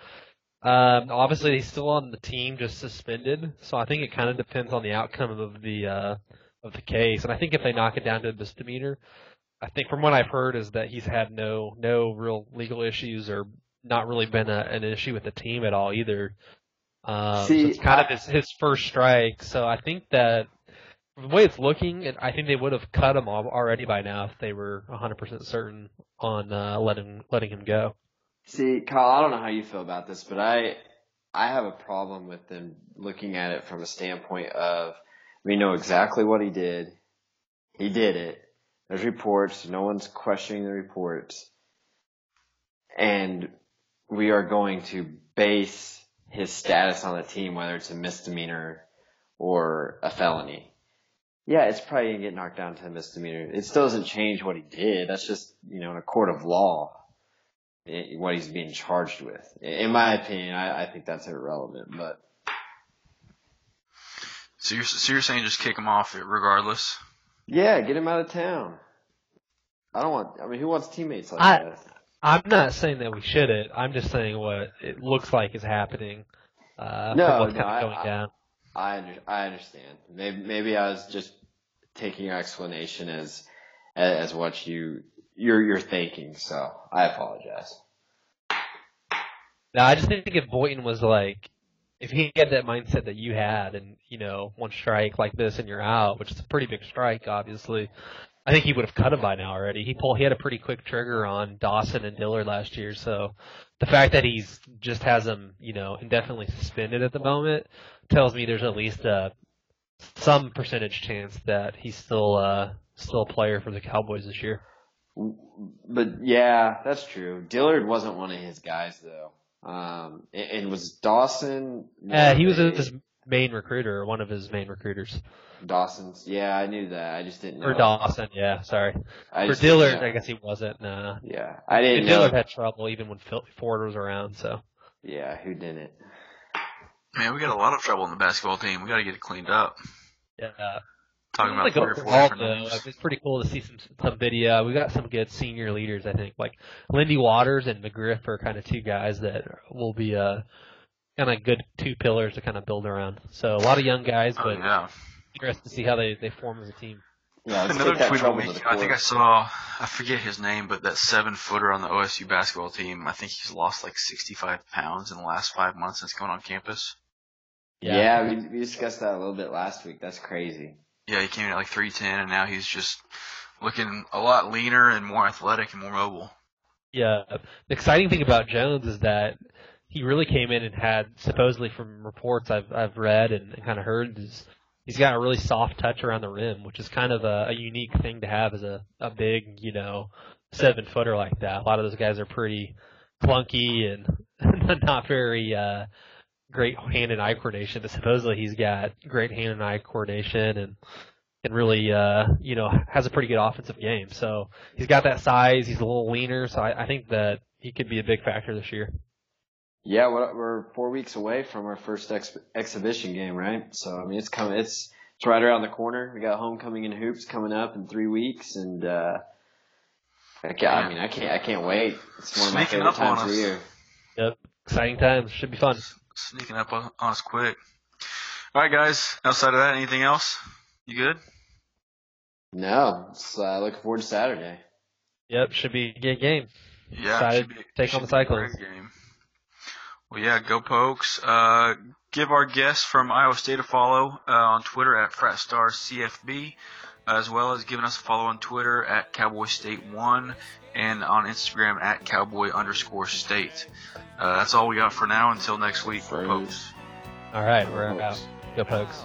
Um, obviously, he's still on the team, just suspended. So I think it kind of depends on the outcome of the uh, of the case. And I think if they knock it down to a misdemeanor, I think from what I've heard is that he's had no no real legal issues or not really been a, an issue with the team at all either. Um, See, so it's kind I- of his, his first strike. So I think that the way it's looking, I think they would have cut him already by now if they were 100% certain on uh, letting letting him go. See, Kyle, I don't know how you feel about this, but I I have a problem with them looking at it from a standpoint of we know exactly what he did. He did it. There's reports. No one's questioning the reports. And we are going to base his status on the team, whether it's a misdemeanor or a felony. Yeah, it's probably gonna get knocked down to a misdemeanor. It still doesn't change what he did. That's just, you know, in a court of law i- what he's being charged with. In my opinion, I, I think that's irrelevant. But So you're so you're saying just kick him off regardless? yeah, get him out of town. I don't want. I mean, who wants teammates like I- that? I'm not saying that we shouldn't. I'm just saying what it looks like is happening. Uh, No, what's no, kind I- of going I- down. I I understand. Maybe maybe I was just taking your explanation as as what you you're you're thinking. So I apologize. No, I just think if Boynton was like, if he had that mindset that you had, and you know, one strike like this and you're out, which is a pretty big strike, obviously. I think he would have cut him by now already. He pulled, he had a pretty quick trigger on Dawson and Dillard last year, so the fact that he's just has him, you know, indefinitely suspended at the moment tells me there's at least a some percentage chance that he's still uh still a player for the Cowboys this year. But yeah, that's true. Dillard wasn't one of his guys though. Um, and, and was Dawson? Yeah, he was a- his main recruiter, or one of his main recruiters. Dawson's. Yeah, I knew that. I just didn't know. Or Dawson, yeah, sorry. I For just Dillard. I guess he wasn't. Nah. Yeah, I didn't know. Dillard had trouble even when Phil Ford was around. So Yeah, who didn't? Man, we got a lot of trouble in the basketball team. We got to get it cleaned up. yeah. Talking about Like three or four overall, different though, names. it's pretty cool to see some some video. We got some good senior leaders, I think. Like Lindy Waters and McGriff are kind of two guys that will be uh kind of good two pillars to kind of build around. So a lot of young guys, Oh, but yeah. interested to see how they they form as a team. Yeah, Another tweet of the trouble to week. the I think I saw. I forget his name, but that seven footer on the OSU basketball team. I think he's lost like 65 pounds in the last five months since going on campus. Yeah, we, we discussed that a little bit last week. That's crazy. Yeah, he came in at like 310, and now he's just looking a lot leaner and more athletic and more mobile. Yeah. The exciting thing about Jones is that he really came in and had supposedly from reports I've I've read and, and kind of heard is he's got a really soft touch around the rim, which is kind of a, a unique thing to have as a a big you know seven footer like that. A lot of those guys are pretty clunky and not very uh great hand and eye coordination, but supposedly he's got great hand and eye coordination and and really uh you know has a pretty good offensive game. So he's got that size. He's a little leaner, so I, I think that he could be a big factor this year. Yeah, we're, we're four weeks away from our first ex- exhibition game, right? So I mean, it's coming. It's it's right around the corner. We got homecoming and hoops coming up in three weeks, and uh, I, can't, I mean, I can't I can't wait. It's one of my favorite times of the year. Yep, exciting times. Should be fun. Sneaking up on on us quick. All right, guys. Outside of that, anything else? You good? No, it's, uh, looking forward to Saturday. Yep, should be a good game. Yeah, Excited should be, to take should on the be a Cyclones. Great Game. Well, yeah, go Pokes. Uh, give our guests from Iowa State a follow uh, on Twitter at FratStarCFB, as well as giving us a follow on Twitter at Cowboy State One and on Instagram at Cowboy underscore State. Uh, that's all we got for now. Until next week, Friends. Pokes. All right, we're Pokes. out. Go Pokes.